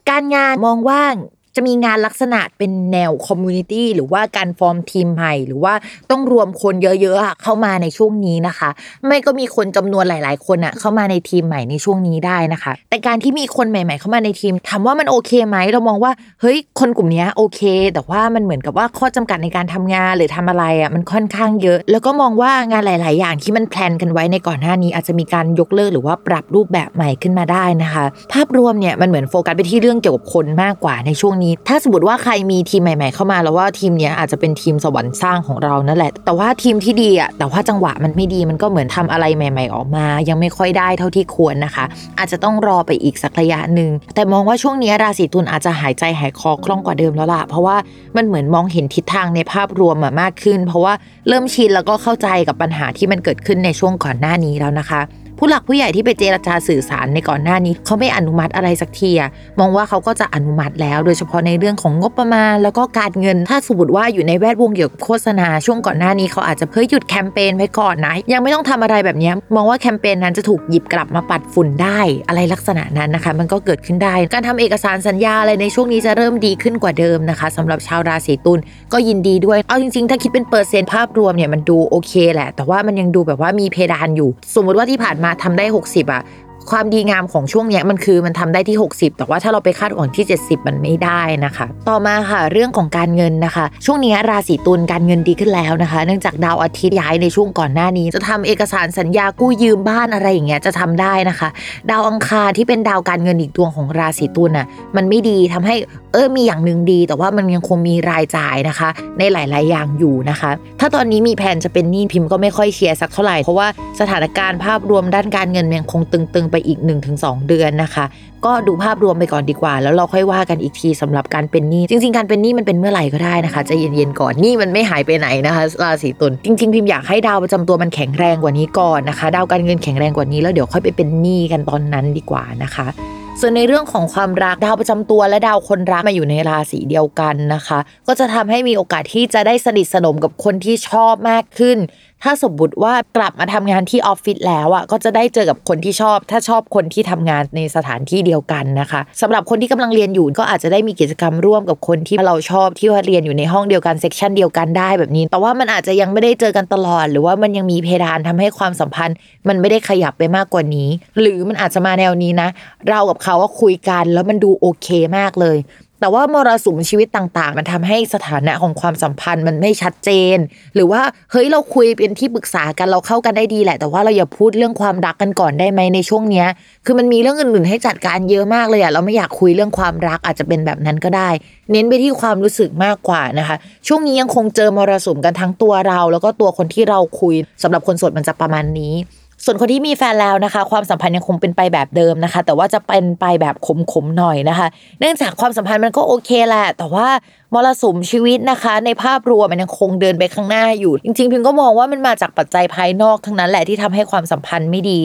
การงานมองว่า จะมีงานลักษณะเป็นแนว community หรือว่าการฟอร์มทีมใหม่ หรือว่าต้องรวมคนเยอะๆเข้ามาในช่วงนี้นะคะ ไม่ก็มีคนจำนวนหลาย ๆ คนอะเข้ามาในทีมใหม่ในช่วงนี้ได้นะคะ แต่การที่มีคนใหม่ ๆ เข้ามาในทีมถามว่ามันโอเคไหมเรามองว่าเฮ้ยคนกลุ่มนี้โอเค แต่ว่ามันเหมือนกับว่าข้อจำกัดในการทำงานหรือทำอะไรอะมันค่อนข้างเยอะ แล้วก็มองว่างานหลาย ๆ อย่างที่มันแพลนกันไว้ในก่อนหน้านี้ อาจจะมีการยกเลิกหรือว่าปรับรูปแบบใหม่ขึ้นมาได้นะคะ ภาพรวมเนี่ยมันเหมือนโฟกัสไปที่เรื่องเกี่ยวกับคนมากกว่าในช่วงนี้นี้ ถ้าสมมติว่าใครมีทีมใหม่ ๆ เข้ามาแล้วว่าทีมเนี้ยอาจจะเป็นทีมสวรรค์สร้างของเรานั่นแหละ แต่ว่าทีมที่ดีอะแต่ว่าจังหวะมันไม่ดีมันก็เหมือนทำอะไรใหม่ ๆ ออกมา ยังไม่ค่อยได้เท่าที่ควรนะคะ อาจจะต้องรอไปอีกสักระยะหนึ่งแต่มองว่าช่วงนี้ราศีตุลอาจจะหายใจหายคอคล่องกว่าเดิมแล้วล่ะเพราะว่ามันเหมือนมองเห็นทิศทางในภาพรวมมากขึ้น เพราะว่าเริ่มชินแล้วก็เข้าใจกับปัญหาที่มันเกิดขึ้นในช่วงก่อนหน้านี้แล้วนะคะ ผู้หลักผู้ใหญ่ที่ไปเจรจาสื่อสารในก่อนหน้านี้เขาไม่อนุมัติอะไรสักทีมองว่าเขาก็จะอนุมัติแล้ว โดยเฉพาะในเรื่องของงบประมาณ แล้วก็การเงินถ้าสมมติว่าอยู่ในแวดวงเกี่ยวกับโฆษณาช่วงก่อนหน้านี้เขาอาจจะเพิ่หยุดแคมเปญไว้ก่อนนะยังไม่ต้องทำอะไรแบบนี้มองว่าแคมเปญนั้นจะถูกหยิบกลับมาปัดฝุ่นได้อะไรลักษณะนั้นนะคะ มันก็เกิดขึ้นได้ การทำเอกสารสัญญาอะไรในช่วงนี้จะเริ่มดีขึ้นกว่าเดิมนะคะสำหรับชาวราศีตุลก็ยินดีด้วยเอาจริงๆ ถ้าคิดเป็นเปอร์เซ็นต์ภาพรวมเนี่ยมันดูโอเคแหละ แต่ว่ามันยังดูแบบว่ามีเพดานอยู่ สมมติว่าที่ผ่านมาทำได้ 60 อะ ความดีงามของช่วงนี้มันคือมันทำได้ที่ 60 แต่ว่าถ้าเราไปคาดหวังที่ 70 มันไม่ได้นะคะ ต่อมาค่ะเรื่องของการเงินนะคะ ช่วงนี้ราศีตุลการเงินดีขึ้นแล้วนะคะ เนื่องจากดาวอาทิตย์ย้ายในช่วงก่อนหน้านี้ จะทำเอกสารสัญญากู้ยืมบ้านอะไรอย่างเงี้ยจะทำได้นะคะ ดาวอังคารที่เป็นดาวการเงินอีกดวงของราศีตุลน่ะมันไม่ดีทำให้เออมีอย่างหนึ่งดี แต่ว่ามันยังคงมีรายจ่ายนะคะ ในหลาย ๆ อย่างอยู่นะคะ ถ้าตอนนี้มีแผนจะเป็นหนี้พิมพ์ก็ไม่ค่อยเชียร์สักเท่าไหร่เพราะว่าสถานการณ์ภาพรวมด้านการเงินยังคงตึง ๆ ไปอีก 1-2 เดือนนะคะ ก็ดูภาพรวมไปก่อนดีกว่า แล้วเราค่อยว่ากันอีกทีสำหรับการเป็นหนี้จริง ๆ การเป็นหนี้มันเป็นเมื่อไหร่ก็ได้นะคะจะเย็นๆก่อนหนี้มันไม่หายไปไหนนะคะราศีตุลจริง ๆ พิมพ์อยากให้ดาวประจำตัวมันแข็งแรงกว่านี้ก่อนนะคะ ดาวการเงินแข็งแรงกว่านี้แล้วเดี๋ยวค่อยไปเป็นหนี้กันตอนนั้นดีกว่านะคะส่วนในเรื่องของความรักดาวประจำตัวและดาวคนรักมาอยู่ในราศีเดียวกันนะคะ ก็จะทำให้มีโอกาสที่จะได้สนิทสนมกับคนที่ชอบมากขึ้น ถ้าสมมติว่ากลับมาทำงานที่ออฟฟิศแล้วอะก็จะได้เจอกับคนที่ชอบ ถ้าชอบคนที่ทำงานในสถานที่เดียวกันนะคะสำหรับคนที่กำลังเรียนอยู่ก็อาจจะได้มีกิจกรรมร่วมกับคนที่เราชอบที่ว่าเรียนอยู่ในห้องเดียวกัน section เดียวกันได้แบบนี้ แต่ว่ามันอาจจะยังไม่ได้เจอกันตลอด หรือว่ามันยังมีเพดานทำให้ความสัมพันธ์ มันไม่ได้ขยับไปมากกว่านี้ หรือมันอาจจะมาแนวนี้นะ เรากับเขาก็คุยกันแล้วมันดูโอเคมากเลย แต่ว่ามรสุมชีวิตต่าง ๆ มันทำให้สถานะของความสัมพันธ์มันไม่ชัดเจน หรือว่าเฮ้ยเราคุยเป็นที่ปรึกษากันเราเข้ากันได้ดีแหละ แต่ว่าเราอย่าพูดเรื่องความรักกันก่อนได้ไหมในช่วงเนี้ย คือมันมีเรื่องอื่นๆให้จัดการเยอะมากเลยอะเราไม่อยากคุยเรื่องความรักอาจจะเป็นแบบนั้นก็ได้ เน้นไปที่ความรู้สึกมากกว่านะคะ ช่วงนี้ยังคงเจอมรสุมกันทั้งตัวเรา แล้วก็ตัวคนที่เราคุยสำหรับคนโสดมันจะประมาณนี้ ส่วนคนที่มีแฟนแล้วนะคะ ความสัมพันธ์ยังคงเป็นไปแบบเดิมนะคะ แต่ว่าจะเป็นไปแบบขมๆหน่อยนะคะ เนื่องจากความสัมพันธ์มันก็โอเคแหละแต่ว่ามรสุมชีวิตนะคะ ในภาพรวมมันยังคงเดินไปข้างหน้าอยู่ จริงๆพิมก็มองว่ามันมาจากปัจจัยภายนอกทั้งนั้นแหละที่ทำให้ความสัมพันธ์ไม่ดี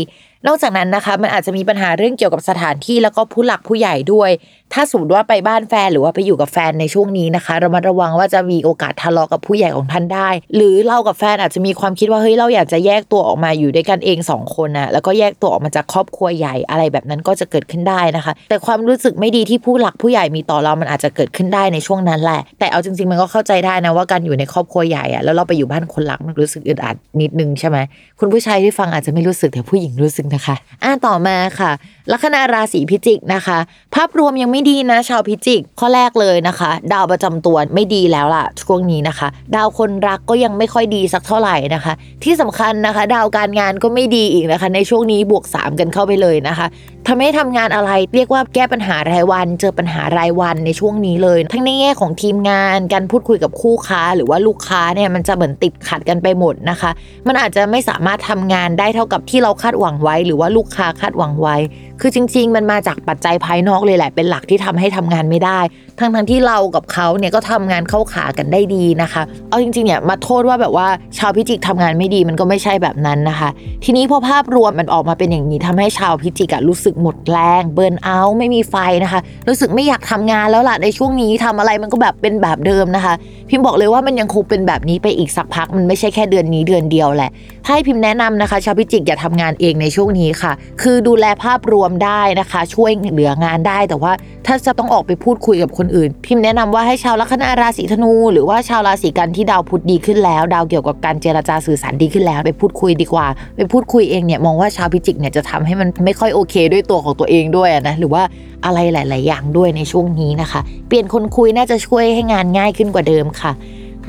นอกจากนั้นนะคะมันอาจจะมีปัญหาเรื่องเกี่ยวกับสถานที่แล้วก็ผู้หลักผู้ใหญ่ด้วย ถ้าสมมติว่าไปบ้านแฟนหรือว่าไปอยู่กับแฟนในช่วงนี้นะคะเรามาระวังว่าจะมีโอกาสทะเลาะกับผู้ใหญ่ของท่านได้ หรือเรากับแฟนอาจจะมีความคิดว่าเฮ้ยเราอยากจะแยกตัวออกมาอยู่ด้วยกันเองสองคนนะแล้วก็แยกตัวออกมาจากครอบครัวใหญ่อะไรแบบนั้นก็จะเกิดขึ้นได้นะคะ แต่ความรู้สึกไม่ดีที่ผู้หลักผู้ใหญ่มีต่อเรามันอาจจะเกิดขึ้นได้ในช่วงนั้นแหละ แต่เอาจริง ๆ มันก็เข้าใจได้นะว่าการอยู่ในครอบครัวใหญ่อะแล้วเราไปอยู่บ้านคนรักมันรู้สึกอึดอัดนิดนึงใช่ไหมคุณผู้ชายที่ฟังอาจจะไม่รู้สึกแต่ผู้หญิงรู้สึกนะคะอ่าต่อมาค่ะ ลัคนาราศีพิจิกนะคะ ภาพรวมยังไม่ดีนะ ชาวพิจิก ข้อแรกเลยนะคะ ดาวประจำตัวไม่ดีแล้วล่ะช่วงนี้นะคะ ดาวคนรักก็ยังไม่ค่อยดีสักเท่าไหร่นะคะ ที่สำคัญนะคะ ดาวการงานก็ไม่ดีอีกนะคะ ในช่วงนี้บวก 3 กันเข้าไปเลยนะคะทำให้ทำงานอะไรเรียกว่าแก้ปัญหารายวัน เจอปัญหารายวันในช่วงนี้เลย ทั้งในแง่ของทีมงานการพูดคุยกับคู่ค้า หรือว่าลูกค้าเนี่ยมันจะเหมือนติดขัดกันไปหมดนะคะ มันอาจจะไม่สามารถทำงานได้เท่ากับที่เราคาดหวังไว้หรือว่าลูกค้าคาดหวังไว้ คือจริง ๆ มันมาจากปัจจัยภายนอกเลยแหละ เป็นหลักที่ทำให้ทำงานไม่ได้ ทั้งทั้งที่เรากับเขาเนี่ยก็ทำงานเข้าขากันได้ดีนะคะ เอาจริงๆเนี่ยมาโทษว่าแบบว่าชาวพิจิกทำงานไม่ดีมันก็ไม่ใช่แบบนั้นนะคะ ทีนี้พอภาพรวมมันออกมาเป็นอย่างนี้ทำให้ชาวพิจิกอะรู้สึกหมดแรงเบิร์นเอาท์ไม่มีไฟนะคะ รู้สึกไม่อยากทำงานแล้วล่ะในช่วงนี้ทำอะไรมันก็แบบเป็นแบบเดิมนะคะ พิมพ์บอกเลยว่ามันยังคงเป็นแบบนี้ไปอีกสักพักมันไม่ใช่แค่เดือนนี้เดือนเดียวแหละให้พิมพ์แนะนำนะคะ ชาวพิจิกอย่าทำงานเองในช่วงนี้ค่ะ คือดูแลภาพรวมได้นะคะ ช่วยเหลืองานได้ แต่ว่าถ้าจะต้องออกไปพูดคุยกับคนอื่น พิมพ์แนะนำว่าให้ชาวลัคนาราศีธนู หรือว่าชาวราศีกันที่ดาวพุธดีขึ้นแล้ว ดาวเกี่ยวกับการเจรจาสื่อสารดีขึ้นแล้ว ไปพูดคุยดีกว่า ไปพูดคุยเองเนี่ยมองว่าชาวพิจิกเนี่ยจะทำให้มันไม่ค่อยโอเค ด้วยตัวของตัวเองด้วยนะหรือว่าอะไรหลาย ๆ อย่างด้วยในช่วงนี้นะคะ เปลี่ยนคนคุยน่าจะช่วยให้งานง่ายขึ้นกว่าเดิมค่ะ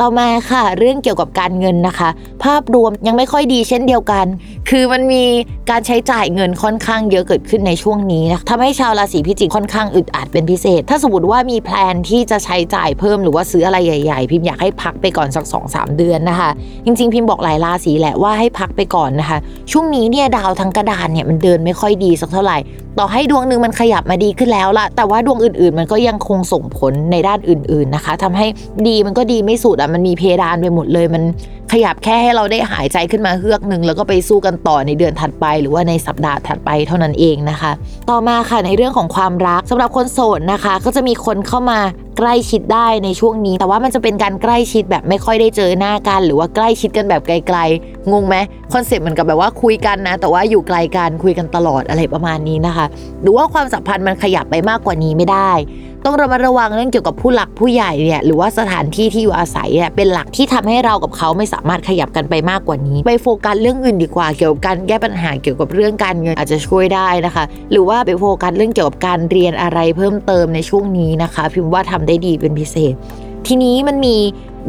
ต่อมาค่ะ เรื่องเกี่ยวกับการเงินนะคะ ภาพรวมยังไม่ค่อยดีเช่นเดียวกัน คือมันมีการใช้จ่ายเงินค่อนข้างเยอะเกิดขึ้นในช่วงนี้นะทำให้ชาวราศีพิจิกค่อนข้างอึดอัดเป็นพิเศษ ถ้าสมมติว่ามีแพลนที่จะใช้จ่ายเพิ่มหรือว่าซื้ออะไรใหญ่ ๆ พิมพ์อยากให้พักไปก่อนสัก2อสเดือนนะคะ จริง ๆ พิมพ์บอกหลายราศีแหละว่าให้พักไปก่อนนะคะ ช่วงนี้เนี่ยดาวทั้งกระดานเนี่ยมันเดินไม่ค่อยดีสักเท่าไหร่ ต่อให้ดวงหนึ่งมันขยับมาดีขึ้นแล้วละแต่ว่าดวงอื่นๆ มันก็ยังคงส่งผลในด้านอื่น ๆนะคะทำให้ดีมันก็ดีไม่สุดอะมันมีเพดานไปหมดเลย มันขยับแค่ให้เราได้หายใจขึ้นมาเฮือกหนึ่งแล้วก็ไปสู้กันต่อในเดือนถัดไป หรือว่าในสัปดาห์ถัดไปเท่านั้นเองนะคะ ต่อมาค่ะในเรื่องของความรักสำหรับคนโสดนะคะ ก็จะมีคนเข้ามาใกล้ชิดได้ในช่วงนี้ แต่ว่ามันจะเป็นการใกล้ชิดแบบไม่ค่อยได้เจอหน้ากัน หรือว่าใกล้ชิดกันแบบไกลๆงงไหมคอนเซ็ปต์เหมือนกับแบบว่าคุยกันนะ แต่ว่าอยู่ไกลกันคุยกันตลอดอะไรประมาณนี้นะคะหรือว่าความสัมพันธ์มันขยับไปมากกว่านี้ไม่ได้ ต้องระมัดระวังเรื่องเกี่ยวกับผู้หลักผู้ใหญ่เนี่ยหรือว่าสถานที่ที่อยู่อาศัยเนี่ยเป็นหลักที่ทำให้เรากับเขาไม่สามารถขยับกันไปมากกว่านี้ ไปโฟกัสเรื่องอื่นดีกว่าเกี่ยวกับการแก้ปัญหาเกี่ยวกับเรื่องการเงินอาจจะช่วยได้นะคะ หรือว่าไปโฟกัสเรื่องเกี่ยวกับการเรียนอะไรเพิ่มเติมในช่วงนี้นะคะ พิมพ์ว่าทำได้ดีเป็นพิเศษ ทีนี้มันมี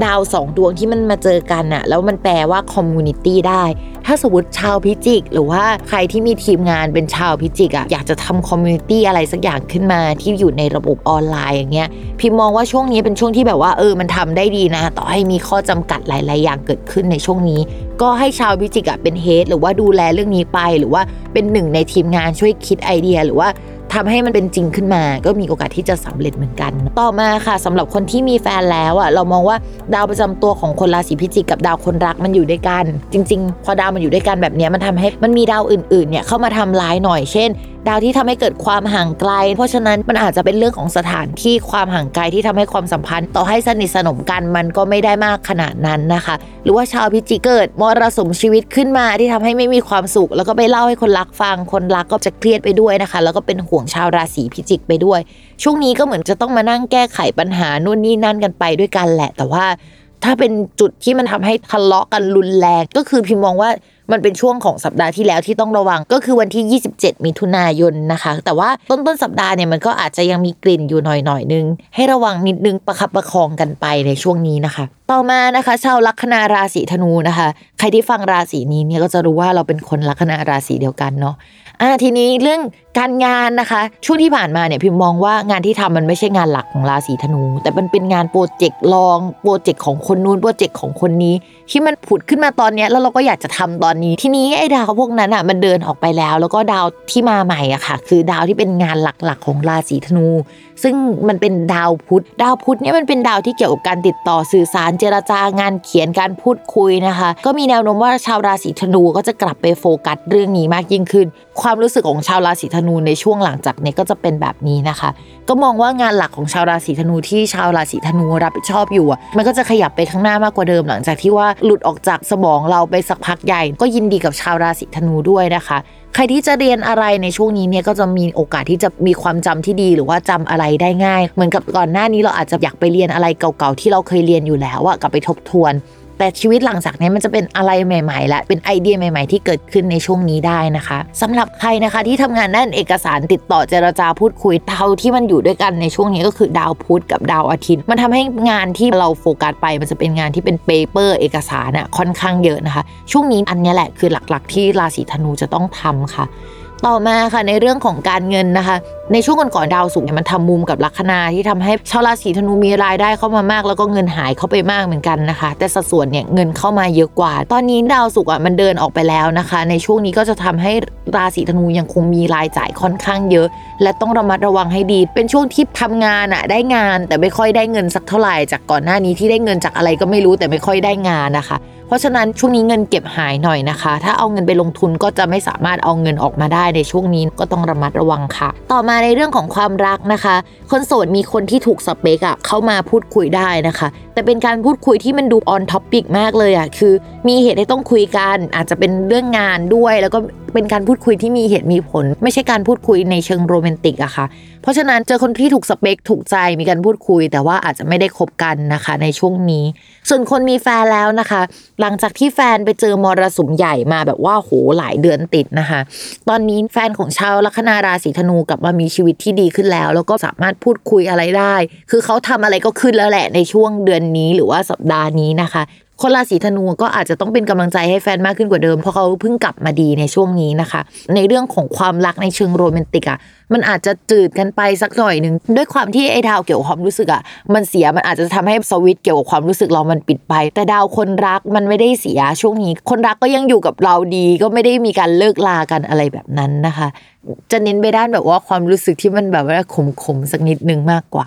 ดาวสองดวงที่มันมาเจอกันอะแล้วมันแปลว่า community ได้ ถ้าสมมติชาวพิจิก หรือว่าใครที่มีทีมงานเป็นชาวพิจิกอะอยากจะทำ community อะไรสักอย่างขึ้นมาที่อยู่ในระบบออนไลน์อย่างเงี้ยพิมมองว่าช่วงนี้เป็นช่วงที่แบบว่าเออมันทำได้ดีนะ ต่อให้มีข้อจำกัดหลาย ๆ อย่างเกิดขึ้นในช่วงนี้ ก็ให้ชาวพิจิกอะเป็น head หรือว่าดูแลเรื่องนี้ไป หรือว่าเป็นหนึ่งในทีมงานช่วยคิดไอเดียหรือว่า ทำให้มันเป็นจริงขึ้นมา ก็มีโอกาสที่จะสำเร็จเหมือนกัน ต่อมาค่ะสำหรับคนที่มีแฟนแล้วอะเรามองว่าดาวประจำตัวของคนราศีพิจิกกับดาวคนรักมันอยู่ด้วยกัน จริง ๆ พอดาวมันอยู่ด้วยกันแบบนี้มันทำให้มันมีดาวอื่นๆเนี่ยเข้ามาทำร้ายหน่อยเช่น ดาวที่ทำให้เกิดความห่างไกล เพราะฉะนั้นมันอาจจะเป็นเรื่องของสถานที่ความห่างไกลที่ทำให้ความสัมพันธ์ ต่อให้สนิทสนมกันมันก็ไม่ได้มากขนาดนั้นนะคะ หรือว่าชาวพิจิกเกิดมรสุมชีวิตขึ้นมาที่ทำให้ไม่มีความสุข แล้วก็ไปเล่าให้คนรักฟังคนรักก็จะเครียดไปด้วยนะคะ แล้วก็เป็นห่วงชาวราศีพิจิกไปด้วย ช่วงนี้ก็เหมือนจะต้องมานั่งแก้ไขปัญหานู่นนี่นั่นกันไปด้วยกันแหละ แต่ว่า ถ้าเป็นจุดที่มันทำให้ทะเลาะกันรุนแรงก็คือพิมมองว่ามันเป็นช่วงของสัปดาห์ที่แล้วที่ต้องระวังก็คือวันที่ 27 มิถุนายนนะคะ แต่ว่าต้นต้นสัปดาห์เนี่ยมันก็อาจจะยังมีกลิ่นอยู่หน่อยหน่อยนึง ให้ระวังนิดนึงประคับประคองกันไปในช่วงนี้นะคะ ต่อมานะคะชาวลัคนาราศีธนูนะคะ ใครที่ฟังราศีนี้เนี่ยก็จะรู้ว่าเราเป็นคนลัคนาราศีเดียวกันเนาะอ่าทีนี้เรื่อง การงานนะคะ ช่วงที่ผ่านมาเนี่ยพิมมองว่างานที่ทำมันไม่ใช่งานหลักของราศีธนู แต่มันเป็นงานโปรเจกต์ลองโปรเจกต์ของคนนู้นโปรเจกต์ของคนนี้ ที่มันผุดขึ้นมาตอนนี้แล้วเราก็อยากจะทำตอนนี้ ทีนี้ไอ้ดาวพวกนั้นอะมันเดินออกไปแล้ว แล้วก็ดาวที่มาใหม่อะค่ะ คือดาวที่เป็นงานหลักๆของราศีธนู ซึ่งมันเป็นดาวพุธดาวพุธเนี่ยมันเป็นดาวที่เกี่ยวกับการติดต่อสื่อสารเจรจาการเขียนการพูดคุยนะคะ ก็มีแนวโน้มว่าชาวราศีธนูก็จะกลับไปโฟกัสเรื่องนี้มากยิ่งขึ้น ความรู้สึกของชาวราศีธนูในช่วงหลังจากนี้ก็จะเป็นแบบนี้นะคะ ก็มองว่างานหลักของชาวราศีธนูที่ชาวราศีธนูรับผิดชอบอยู่อะมันก็จะขยับไปข้างหน้ามากกว่าเดิมหลังจากที่ว่าหลุดออกจากสมองเราไปสักพักใหญ่ ก็ยินดีกับชาวราศีธนูด้วยนะคะใครที่จะเรียนอะไรในช่วงนี้เนี่ยก็จะมีโอกาสที่จะมีความจำที่ดีหรือว่าจำอะไรได้ง่าย เหมือนกับก่อนหน้านี้เราอาจจะอยากไปเรียนอะไรเก่าๆที่เราเคยเรียนอยู่แล้วอะกลับไปทบทวน แต่ชีวิตหลังจากนี้มันจะเป็นอะไรใหม่ ๆ และเป็นไอเดียใหม่ ๆ ที่เกิดขึ้นในช่วงนี้ได้นะคะสำหรับใครนะคะที่ทำงานด้านเอกสารติดต่อเจรจาพูดคุยเท่าที่มันอยู่ด้วยกันในช่วงนี้ก็คือดาวพุธกับดาวอาทิตย์ มันทำให้งานที่เราโฟกัสไป มันจะเป็นงานที่เป็นเปเปอร์เอกสารอะค่อนข้างเยอะนะคะ ช่วงนี้อันนี้แหละคือหลักๆ ที่ราศีธนูจะต้องทำค่ะ ต่อมาค่ะในเรื่องของการเงินนะคะ ในช่วงก่อนๆดาวศุกร์เนี่ยมันทำมุมกับลัคนาที่ทำให้ชาวราศีธนูมีรายได้เข้ามามาก แล้วก็เงินหายเข้าไปมากเหมือนกันนะคะ แต่สัดส่วนเนี่ยเงินเข้ามาเยอะกว่า ตอนนี้ดาวศุกร์อะมันเดินออกไปแล้วนะคะ ในช่วงนี้ก็จะทำให้ราศีธนูยังคงมีรายจ่ายค่อนข้างเยอะ และต้องระมัดระวังให้ดี เป็นช่วงที่ทำงานอะได้งาน แต่ไม่ค่อยได้เงินสักเท่าไหร่จากก่อนหน้านี้ที่ได้เงินจากอะไรก็ไม่รู้แต่ไม่ค่อยได้งานนะคะ เพราะฉะนั้นช่วงนี้เงินเก็บหายหน่อยนะคะ ถ้าเอาเงินไปลงทุนก็จะไม่สามารถเอาเงินออกมาได้ในช่วงนี้ก็ต้องระมัดระวังค่ะ ต่อมาในเรื่องของความรักนะคะ คนโสดมีคนที่ถูกสเปกอะเข้ามาพูดคุยได้นะคะ แต่เป็นการพูดคุยที่มันดู on topic มากเลยอะคือ มีเหตุให้ต้องคุยกัน อาจจะเป็นเรื่องงานด้วย แล้วก็เป็นการพูดคุยที่มีเหตุมีผล ไม่ใช่การพูดคุยในเชิงโรแมนติกอะค่ะ เพราะฉะนั้นเจอคนที่ถูกสเปคถูกใจมีการพูดคุย แต่ว่าอาจจะไม่ได้คบกันนะคะ ในช่วงนี้ ส่วนคนมีแฟนแล้วนะคะ หลังจากที่แฟนไปเจอมรสุมใหญ่มาแบบว่าโหหลายเดือนติดนะคะ ตอนนี้แฟนของชาวลัคนาราศีธนูกลับมามีชีวิตที่ดีขึ้นแล้ว แล้วก็สามารถพูดคุยอะไรได้ คือเขาทำอะไรก็ขึ้นแล้วแหละในช่วงเดือนนี้หรือว่าสัปดาห์นี้นะคะ คนราศีธนูก็อาจจะต้องเป็นกำลังใจให้แฟนมากขึ้นกว่าเดิมเพราะเขาเพิ่งกลับมาดีในช่วงนี้นะคะ ในเรื่องของความรักในเชิงโรแมนติกอะมันอาจจะจืดกันไปสักหน่อยหนึ่งด้วยความที่ไอ้ดาวเกี่ยวกับความรู้สึกอะมันเสียมันอาจจะทำให้สวิตเกี่ยวกับความรู้สึกเรามันปิดไป แต่ดาวคนรักมันไม่ได้เสียช่วงนี้ คนรักก็ยังอยู่กับเราดีก็ไม่ได้มีการเลิกลากันอะไรแบบนั้นนะคะ จะเน้นไปด้านแบบว่าความรู้สึกที่มันแบบว่าขมๆสักนิดนึงมากกว่า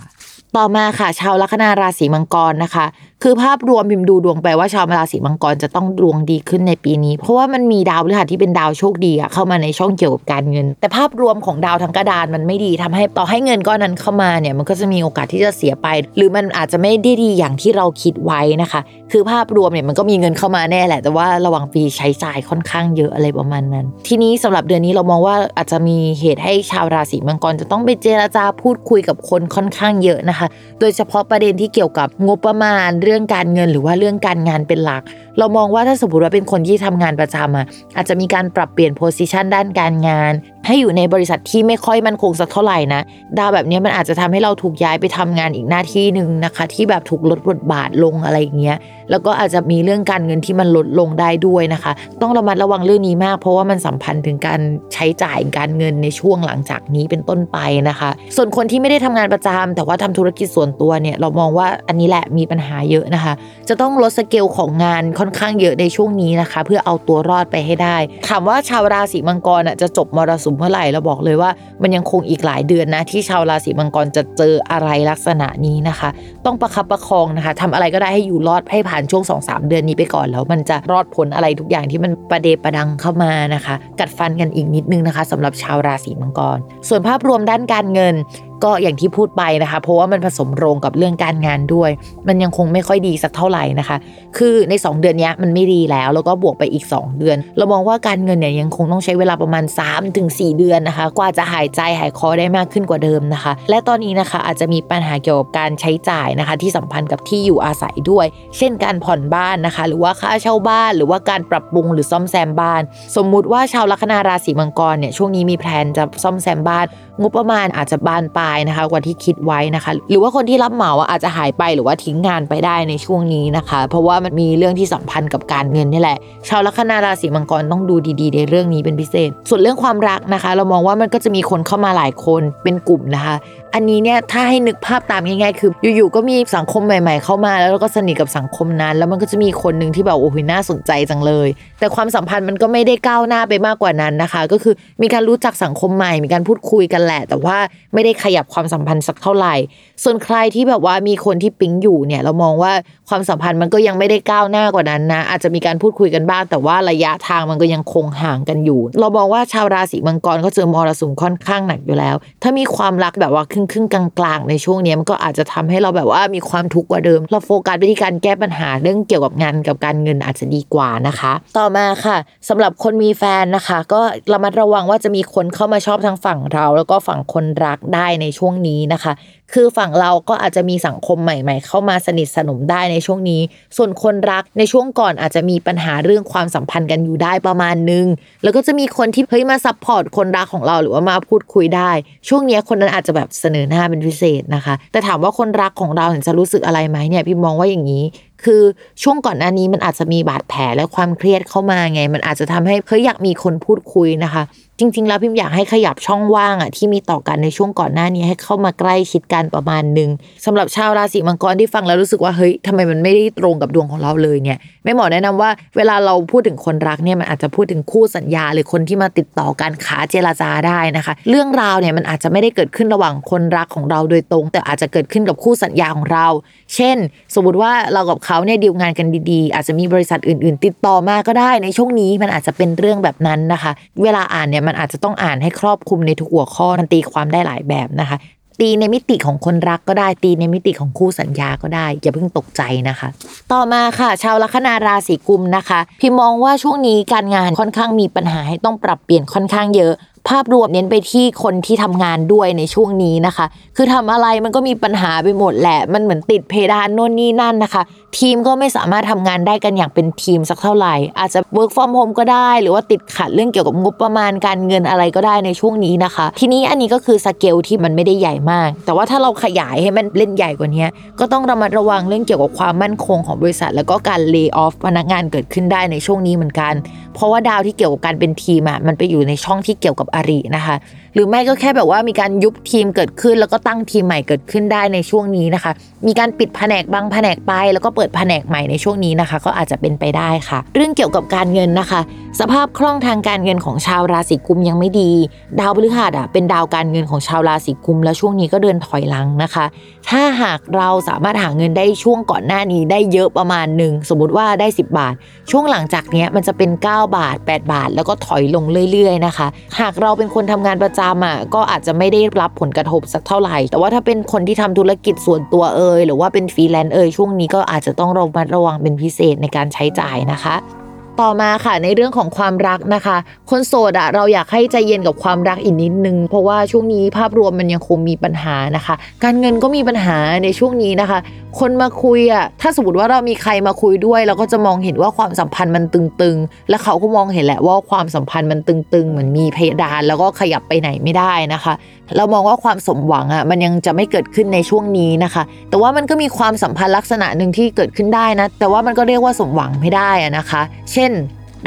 ต่อมาค่ะ ชาวลัคนาราศีมังกรนะคะ คือภาพรวมพิมพ์ดูดวงไปว่าชาวราศีมังกรจะต้องดวงดีขึ้นในปีนี้ เพราะว่ามันมีดาวพฤหัสที่เป็นดาวโชคดีอะเข้ามาในช่องเกี่ยวกับการเงิน แต่ภาพรวมของดาวทั้งกระดานมันไม่ดีทำให้ต่อให้เงินก้อนนั้นเข้ามาเนี่ยมันก็จะมีโอกาสที่จะเสียไป หรือมันอาจจะไม่ได้ดีอย่างที่เราคิดไว้นะคะ คือภาพรวมเนี่ยมันก็มีเงินเข้ามาแน่แหละ แต่ว่าระหว่างปีใช้จ่ายค่อนข้างเยอะอะไรประมาณนั้น ทีนี้สำหรับเดือนนี้เรามองว่าอาจจะมีเหตุให้ชาวราศีมังกรจะต้องไปเจรจาพูดคุยกับคนค่อนข้างเยอะนะคะโดยเฉพาะประเด็นที่เกี่ยวกับงบประมาณเรื่องการเงินหรือว่าเรื่องการงานเป็นหลัก เรามองว่าถ้าสมมติว่าเป็นคนที่ทำงานประจำอะอาจจะมีการปรับเปลี่ยนโพสิชันด้านการงาน ให้อยู่ในบริษัทที่ไม่ค่อยมั่นคงสักเท่าไหร่นะดาวแบบนี้มันอาจจะทำให้เราถูกย้ายไปทำงานอีกหน้าที่หนึ่งนะคะ ที่แบบถูกลดบทบาทลงอะไรอย่างเงี้ยแล้วก็อาจจะมีเรื่องการเงินที่มันลดลงได้ด้วยนะคะ ต้องระมัดระวังเรื่องนี้มาก เพราะว่ามันสัมพันธ์ถึงการใช้จ่ายการเงินในช่วงหลังจากนี้เป็นต้นไปนะคะ ส่วนคนที่ไม่ได้ทำงานประจำแต่ว่าทำธุรกิจส่วนตัวเนี่ยเรามองว่าอันนี้แหละมีปัญหาเยอะนะคะ จะต้องลดสเกลของงานค่อนข้างเยอะในช่วงนี้นะคะ เพื่อเอาตัวรอดไปให้ได้ ถามว่าชาวราศีมังกรจะจบมรสุมเมื่อไหร่เราบอกเลยว่า มันยังคงอีกหลายเดือนนะ ที่ชาวราศีมังกรจะเจออะไรลักษณะนี้นะคะ ต้องประคับประคองนะคะทำอะไรก็ได้ให้อยู่รอดให้ผ่านช่วง2อสเดือนนี้ไปก่อนแล้วมันจะรอดผลอะไรทุกอย่างที่มันประเดประดังเข้ามานะคะ กัดฟันกันอีกนิดนึงนะคะสำหรับชาวราศีมังกร ส่วนภาพรวมด้านการเงิน ก็อย่างที่พูดไปนะคะ เพราะว่ามันผสมโรงกับเรื่องการงานด้วย มันยังคงไม่ค่อยดีสักเท่าไหร่นะคะ คือใน 2 เดือนนี้มันไม่ดีแล้ว แล้วก็บวกไปอีก 2 เดือน เรามองว่าการเงินเนี่ยยังคงต้องใช้เวลาประมาณ 3-4 เดือนนะคะ กว่าจะหายใจหายคอได้มากขึ้นกว่าเดิมนะคะ และตอนนี้นะคะอาจจะมีปัญหาเกี่ยวกับการใช้จ่ายนะคะ ที่สัมพันธ์กับที่อยู่อาศัยด้วย เช่นการผ่อนบ้านนะคะ หรือว่าค่าเช่าบ้าน หรือว่าการปรับปรุงหรือซ่อมแซมบ้าน สมมุติว่าชาวลัคนาราศีมังกรเนี่ยช่วงนี้มีแพลนจะซ่อมแซมบ้าน งบประมาณอาจจะบานปลายนะคะ กว่าที่คิดไว้นะคะ หรือว่าคนที่รับเหมาอาจจะหายไปหรือว่าทิ้งงานไปได้ในช่วงนี้นะคะ เพราะว่ามันมีเรื่องที่สัมพันธ์กับการเงินนี่แหละ ชาวลัคนาราศีมังกรต้องดูดีๆ ในเรื่องนี้เป็นพิเศษ ส่วนเรื่องความรักนะคะ เรามองว่ามันก็จะมีคนเข้ามาหลายคนเป็นกลุ่มนะคะ อันนี้เนี่ยถ้าให้นึกภาพตามง่ายๆคือ อยู่ๆก็มีสังคมใหม่ ๆ เข้ามา แล้วเราก็สนิทกับสังคมนั้น แล้วมันก็จะมีคนหนึ่งที่แบบโอ้โหน่าสนใจจังเลย แต่ความสัมพันธ์มันก็ไม่ได้ก้าวหน้าไปมากกว่านั้นนะคะ ก็คือมีการรู้จักสังคมใหม่ มีการพูดคุยกันแหละ แต่ว่าไม่ได้ขยับความสัมพันธ์สักเท่าไหร่ ส่วนใครที่แบบว่ามีคนที่ปิ๊งอยู่เนี่ยเรามองว่าความสัมพันธ์มันก็ยังไม่ได้ก้าวหน้ากว่านั้นนะอาจจะมีการพูดคุยกันบ้าง แต่ว่าระยะทางมันก็ยังคงห่างกันอยู่ เรามองว่าชาวราศีมังกรเขาเจอมรสุมค่อนข้างหนักอยู่แล้ว ถ้ามีความรักแบบว่ารึ่งครึ่งกลางๆในช่วงนี้มันก็อาจจะทำให้เราแบบว่ามีความทุกข์กว่าเดิม เราโฟกัสไปที่การแก้ปัญหาเรื่องเกี่ยวกับงานกับการเงินอาจจะดีกว่านะคะ ต่อมาค่ะสำหรับคนมีแฟนนะคะ ก็ระมัดระวังว่าจะมีคนเข้ามาชอบทั้งฝั่งเรา แล้วก็ฝั่งคนรักได้ในช่วงนี้นะคะ คือฝั่งเราก็อาจจะมีสังคมใหม่ ๆ เข้ามาสนิทสนมได้ในช่วงนี้ ส่วนคนรักในช่วงก่อนอาจจะมีปัญหาเรื่องความสัมพันธ์กันอยู่ได้ประมาณนึง แล้วก็จะมีคนที่เฮ้ยมา support คนรักของเราหรือว่ามาพูดคุยได้ ช่วงนี้คนนั้นอาจจะแบบเสนอหน้าเป็นพิเศษนะคะ แต่ถามว่าคนรักของเราเห็นจะรู้สึกอะไรไหมเนี่ยพิมมองว่าอย่างนี้ คือช่วงก่อนหน้านี้มันอาจจะมีบาดแผลและความเครียดเข้ามาไง มันอาจจะทำให้เฮ้ยอยากมีคนพูดคุยนะคะ จริง ๆ แล้วพิมอยากให้ขยับช่องว่างอะที่มีต่อกันในช่วงก่อนหน้านี้ให้เข้ามาใกล้ชิดกันประมาณหนึ่งสำหรับชาวราศีมังกรที่ฟังแล้วรู้สึกว่าเฮ้ยทำไมมันไม่ได้ตรงกับดวงของเราเลยเนี่ยไม่หมอแนะนำว่าเวลาเราพูดถึงคนรักเนี่ยมันอาจจะพูดถึงคู่สัญญาหรือคนที่มาติดต่อการขาเจรจาได้นะคะ เรื่องราวเนี่ยมันอาจจะไม่ได้เกิดขึ้นระหว่างคนรักของเราโดยตรง แต่อาจจะเกิดขึ้นกับคู่สัญญาของเรา เช่น สมมติว่าเรากับเขาเนี่ยดีลงานกันดีๆ อาจจะมีบริษัทอื่น ๆ ติดต่อมาก็ได้ในช่วงนี้มันอาจจะเป็นเรื่องแบบนั้นนะคะ เวลาอ่านเนี่ยมันอาจจะต้องอ่านให้ครอบคลุมในทุกหัวข้อมันตีความได้หลายแบบนะคะ ตีในมิติของคนรักก็ได้ตีในมิติของคู่สัญญาก็ได้ อย่าเพิ่งตกใจนะคะ ต่อมาค่ะ ชาวลัคนาราศีกุมนะคะ พี่มองว่าช่วงนี้การงานค่อนข้างมีปัญหาให้ต้องปรับเปลี่ยนค่อนข้างเยอะ ภาพรวมเน้นไปที่คนที่ทำงานด้วยในช่วงนี้นะคะ คือทำอะไรมันก็มีปัญหาไปหมดแหละ มันเหมือนติดเพดานโน่นนี่นั่นนะคะ ทีมก็ไม่สามารถทำงานได้กันอย่างเป็นทีมสักเท่าไหร่ อาจจะ work from home ก็ได้ หรือว่าติดขัดเรื่องเกี่ยวกับงบประมาณการเงินอะไรก็ได้ในช่วงนี้นะคะ ทีนี้อันนี้ก็คือสเกลที่มันไม่ได้ใหญ่มาก แต่ว่าถ้าเราขยายให้มันเล่นใหญ่กว่านี้ก็ต้องระมัดระวังเรื่องเกี่ยวกับความมั่นคงของบริษัท แล้วก็การเลิกออฟพนักงานเกิดขึ้นได้ในช่วงนี้เหมือนกัน เพราะว่าดาวที่เกี่ยวกับการเป็นทีมอะมันไปอยู่ในช่องที่เกี่ยวกับอารินะคะ หรือไม่ก็แค่แบบว่ามีการยุบทีมเกิดขึ้น แล้วก็ตั้งทีมใหม่เกิดขึ้นได้ในช่วงนี้นะคะ มีการปิดแผนกบางแผนกไป แล้วก็เปิดแผนกใหม่ในช่วงนี้นะคะ ก็อาจจะเป็นไปได้ค่ะ เรื่องเกี่ยวกับการเงินนะคะ สภาพคล่องทางการเงินของชาวราศีกุมยังไม่ดี ดาวพฤหัสอะเป็นดาวการเงินของชาวราศีกุม แล้วช่วงนี้ก็เดินถอยหลังนะคะ ถ้าหากเราสามารถหาเงินได้ช่วงก่อนหน้านี้ได้เยอะประมาณหนึ่งสมมติว่าได้ 10 บาท ช่วงหลังจากนี้มันจะเป็น 9 บาท 8 บาท แล้วก็ถอยลงเรื่อยๆนะคะ หากเราเป็นคนทำงานประจำำอะก็อาจจะไม่ได้รับผลกระทบสักเท่าไหร่ แต่ว่าถ้าเป็นคนที่ทำธุรกิจส่วนตัวเอ่ยหรือว่าเป็นฟรีแลนซ์เอ่ยช่วงนี้ก็อาจจะต้องระมัดระวังเป็นพิเศษในการใช้จ่ายนะคะ ต่อมาค่ะในเรื่องของความรักนะคะ คนโสดอะเราอยากให้ใจเย็นกับความรักอีกนิดนึง เพราะว่าช่วงนี้ภาพรวมมันยังคงมีปัญหานะคะ การเงินก็มีปัญหาในช่วงนี้นะคะ คนมาคุยอะถ้าสมมติว่าเรามีใครมาคุยด้วย เราก็จะมองเห็นว่าความสัมพันธ์มันตึงๆ และเขาก็มองเห็นแหละว่าความสัมพันธ์มันตึงๆเหมือนมีเพดานแล้วก็ขยับไปไหนไม่ได้นะคะ เรามองว่าความสมหวังอะมันยังจะไม่เกิดขึ้นในช่วงนี้นะคะ แต่ว่ามันก็มีความสัมพันธ์ลักษณะหนึ่งที่เกิดขึ้นได้นะแต่ว่ามันก็เรียกว่าสมหวังไม่ได้อะนะคะ เช่น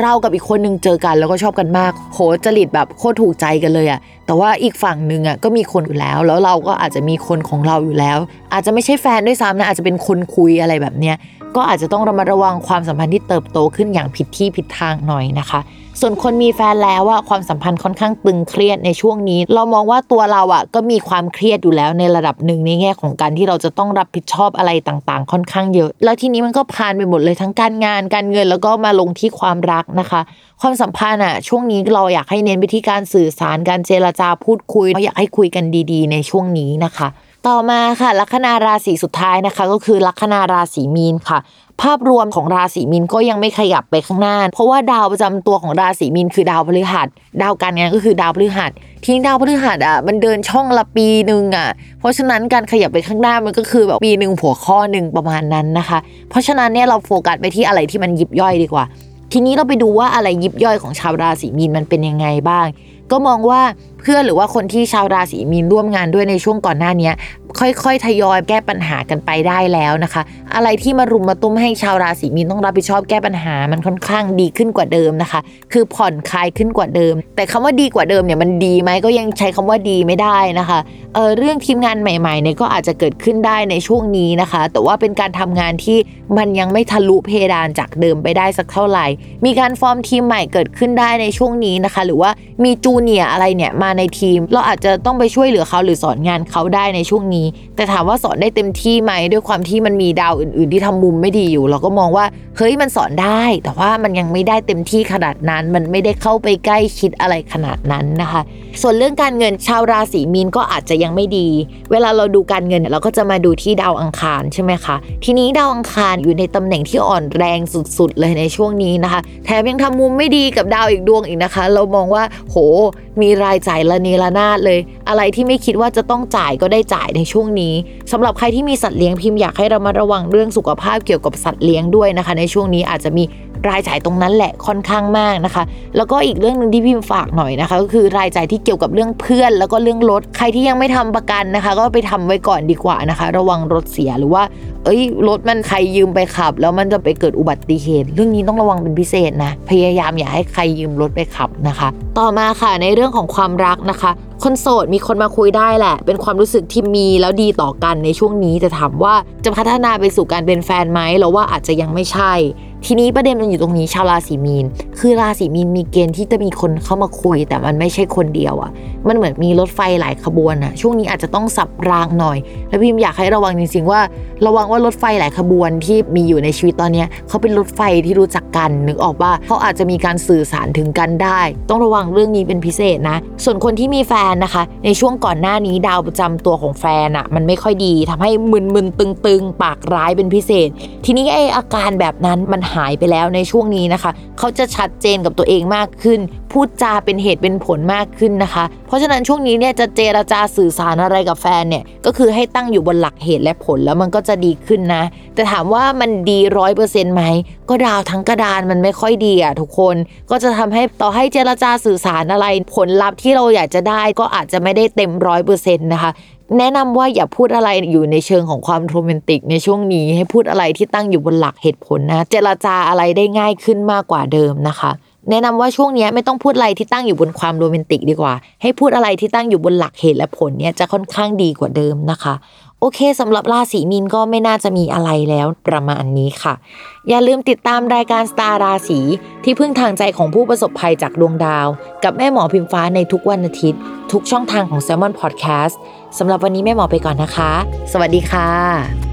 เรากับอีกคนนึงเจอกันแล้วก็ชอบกันมาก โหจริตแบบโคตรถูกใจกันเลยอะ แต่ว่าอีกฝั่งหนึ่งอะก็มีคนอยู่แล้ว แล้วเราก็อาจจะมีคนของเราอยู่แล้ว อาจจะไม่ใช่แฟนด้วยซ้ำนะอาจจะเป็นคนคุยอะไรแบบเนี้ยก็อาจจะต้องระมัดระวังความสัมพันธ์ที่เติบโตขึ้นอย่างผิดที่ผิดทางหน่อยนะคะ ส่วนคนมีแฟนแล้วว่าความสัมพันธ์ค่อนข้างตึงเครียดในช่วงนี้ เรามองว่าตัวเราอะก็มีความเครียดอยู่แล้วในระดับหนึ่งในแง่ของการที่เราจะต้องรับผิดชอบอะไรต่างๆ ค่อนข้างเยอะ แล้วทีนี้มันก็พานไปหมดเลยทั้งการงานการเงินแล้วก็มาลงที่ความรักนะคะ ความสัมพันธ์อะช่วงนี้เราอยากให้เน้นไปที่การสื่อสารการเจรจาพูดคุยเราอยากให้คุยกันดีๆ ในช่วงนี้นะคะ ต่อมาค่ะลัคนาราศีสุดท้ายนะคะ ก็คือลัคนาราศีมีนค่ะภาพรวมของราศีมีนก็ยังไม่ขยับไปข้างหน้า เพราะว่าดาวประจำตัวของราศีมีนคือดาวพฤหัส ดาวการงานก็คือดาวพฤหัส ทิ้งดาวพฤหัสอะมันเดินช่องละปีหนึ่งอะ เพราะฉะนั้นการขยับไปข้างหน้ามันก็คือแบบปีหนึ่งหัวข้อหนึ่งประมาณนั้นนะคะ เพราะฉะนั้นเนี่ยเราโฟกัสไปที่อะไรที่มันยิบย่อยดีกว่า ทีนี้เราไปดูว่าอะไรยิบย่อยของชาวราศีมีนมันเป็นยังไงบ้าง ก็มองว่าเพื่อนหรือว่าคนที่ชาวราศีมีนร่วมงานด้วยในช่วงก่อนหน้านี้ค่อยๆ ทยอยแก้ปัญหากันไปได้แล้วนะคะ อะไรที่มารุมมาตุ้มให้ชาวราศีมีนต้องรับผิดชอบแก้ปัญหามันค่อนข้างดีขึ้นกว่าเดิมนะคะ คือผ่อนคลายขึ้นกว่าเดิม แต่คำว่าดีกว่าเดิมเนี่ยมันดีไหมก็ยังใช้คำว่าดีไม่ได้นะคะเออเรื่องทีมงานใหม่ๆเนี่ยก็อาจจะเกิดขึ้นได้ในช่วงนี้นะคะ แต่ว่าเป็นการทำงานที่มันยังไม่ทะลุเพดานจากเดิมไปได้สักเท่าไหร่ มีการฟอร์มทีมใหม่เกิดขึ้นได้ในช่วงนี้นะคะ หรือว่ามีจูเนียอะไรเนี่ยมาในทีม เราอาจจะต้องไปช่วยเหลือเขาหรือสอนงานเขาได้ในช่วงนี้แต่ถามว่าสอนได้เต็มที่ไหมด้วยความที่มันมีดาวอื่น ๆ ที่ทำมุมไม่ดีอยู่ เราก็มองว่าเฮ้ยมันสอนได้ แต่ว่ามันยังไม่ได้เต็มที่ขนาดนั้น มันไม่ได้เข้าไปใกล้ชิดอะไรขนาดนั้นนะคะ ส่วนเรื่องการเงินชาวราศีมีนก็อาจจะยังไม่ดี เวลาเราดูการเงินเนี่ยเราก็จะมาดูที่ดาวอังคารใช่ไหมคะทีนี้ดาวอังคารอยู่ในตำแหน่งที่อ่อนแรงสุด ๆ เลยในช่วงนี้นะคะ แถมยังทำมุมไม่ดีกับดาวอีกดวงอีกนะคะ เรามองว่าโหมีรายจ่ายละเนระนาดเลย อะไรที่ไม่คิดว่าจะต้องจ่ายก็ได้จ่ายในช่วงนี้สำหรับใครที่มีสัตว์เลี้ยงพิมพ์อยากให้เรามาระวังเรื่องสุขภาพเกี่ยวกับสัตว์เลี้ยงด้วยนะคะ ในช่วงนี้อาจจะมีรายจ่ายตรงนั้นแหละค่อนข้างมากนะคะ แล้วก็อีกเรื่องหนึ่งที่พิมพ์ฝากหน่อยนะคะ ก็คือรายจ่ายที่เกี่ยวกับเรื่องเพื่อน แล้วก็เรื่องรถใครที่ยังไม่ทำประกันนะคะ ก็ไปทำไว้ก่อนดีกว่านะคะ ระวังรถเสียหรือว่าเอ้ยรถมันใครยืมไปขับ แล้วมันจะไปเกิดอุบัติเหตุ เรื่องนี้ต้องระวังเป็นพิเศษนะ พยายามอย่าให้ใครยืมรถไปขับนะคะ ต่อมาค่ะในเรื่องของความรักนะคะคนโสดมีคนมาคุยได้แหละ เป็นความรู้สึกที่มีแล้วดีต่อกันในช่วงนี้แต่ถามว่าจะพัฒนาไปสู่การเป็นแฟนไหมเราว่าอาจจะยังไม่ใช่ ทีนี้ประเด็นมันอยู่ตรงนี้ชาวราศีมีน คือราศีมีนมีเกณฑ์ที่จะมีคนเข้ามาคุย แต่มันไม่ใช่คนเดียวอะ่ะ มันเหมือนมีรถไฟหลายขบวนอะ่ะ ช่วงนี้อาจจะต้องสับรางหน่อย แล้วพิมอยากให้ระวังจริงๆว่า ระวังว่ารถไฟหลายขบวนที่มีอยู่ในชีวิตตอนนี้เขาเป็นรถไฟที่รู้จักกันนึกออกว่าเขาอาจจะมีการสื่อสารถึงกันได้ ต้องระวังเรื่องนี้เป็นพิเศษนะ ส่วนคนที่มีแฟนนะคะ ในช่วงก่อนหน้านี้ดาวประจำตัวของแฟนอะ่ะ มันไม่ค่อยดีทำให้มึนๆตึงๆ ปากร้ายเป็นพิเศษ ทีนี้ไออาการแบบนั้นมันหายไปแล้วในช่วงนี้นะคะ เขาจะชัดเจนกับตัวเองมากขึ้น พูดจาเป็นเหตุเป็นผลมากขึ้นนะคะ เพราะฉะนั้นช่วงนี้เนี่ยจะเจรจาสื่อสารอะไรกับแฟนเนี่ยก็คือให้ตั้งอยู่บนหลักเหตุและผลแล้วมันก็จะดีขึ้นนะ แต่ถามว่ามันดีร้อยเปอร์เซ็นต์ไหมก็ดาวทั้งกระดานมันไม่ค่อยดีอะทุกคนก็จะทำให้ต่อให้เจรจาสื่อสารอะไรผลลัพธ์ที่เราอยากจะได้ก็อาจจะไม่ได้เต็มร้อยเปอร์เซ็นต์นะคะ แนะนำว่าอย่าพูดอะไรอยู่ในเชิงของความโรแมนติกในช่วงนี้ ให้พูดอะไรที่ตั้งอยู่บนหลักเหตุผลนะ เจรจาอะไรได้ง่ายขึ้นมากกว่าเดิมนะคะ แนะนำว่าช่วงนี้ไม่ต้องพูดอะไรที่ตั้งอยู่บนความโรแมนติกดีกว่า ให้พูดอะไรที่ตั้งอยู่บนหลักเหตุและผลเนี่ยจะค่อนข้างดีกว่าเดิมนะคะ โอเคสำหรับราศีมีนก็ไม่น่าจะมีอะไรแล้วประมาณนี้ค่ะ อย่าลืมติดตามรายการสตาร์ราศีที่พึ่งทางใจของผู้ประสบภัยจากดวงดาว กับแม่หมอพิมฟ้าในทุกวันอาทิตย์ ทุกช่องทางของ s ซ l m o n Podcast สำหรับวันนี้แม่หมอไปก่อนนะคะ สวัสดีค่ะ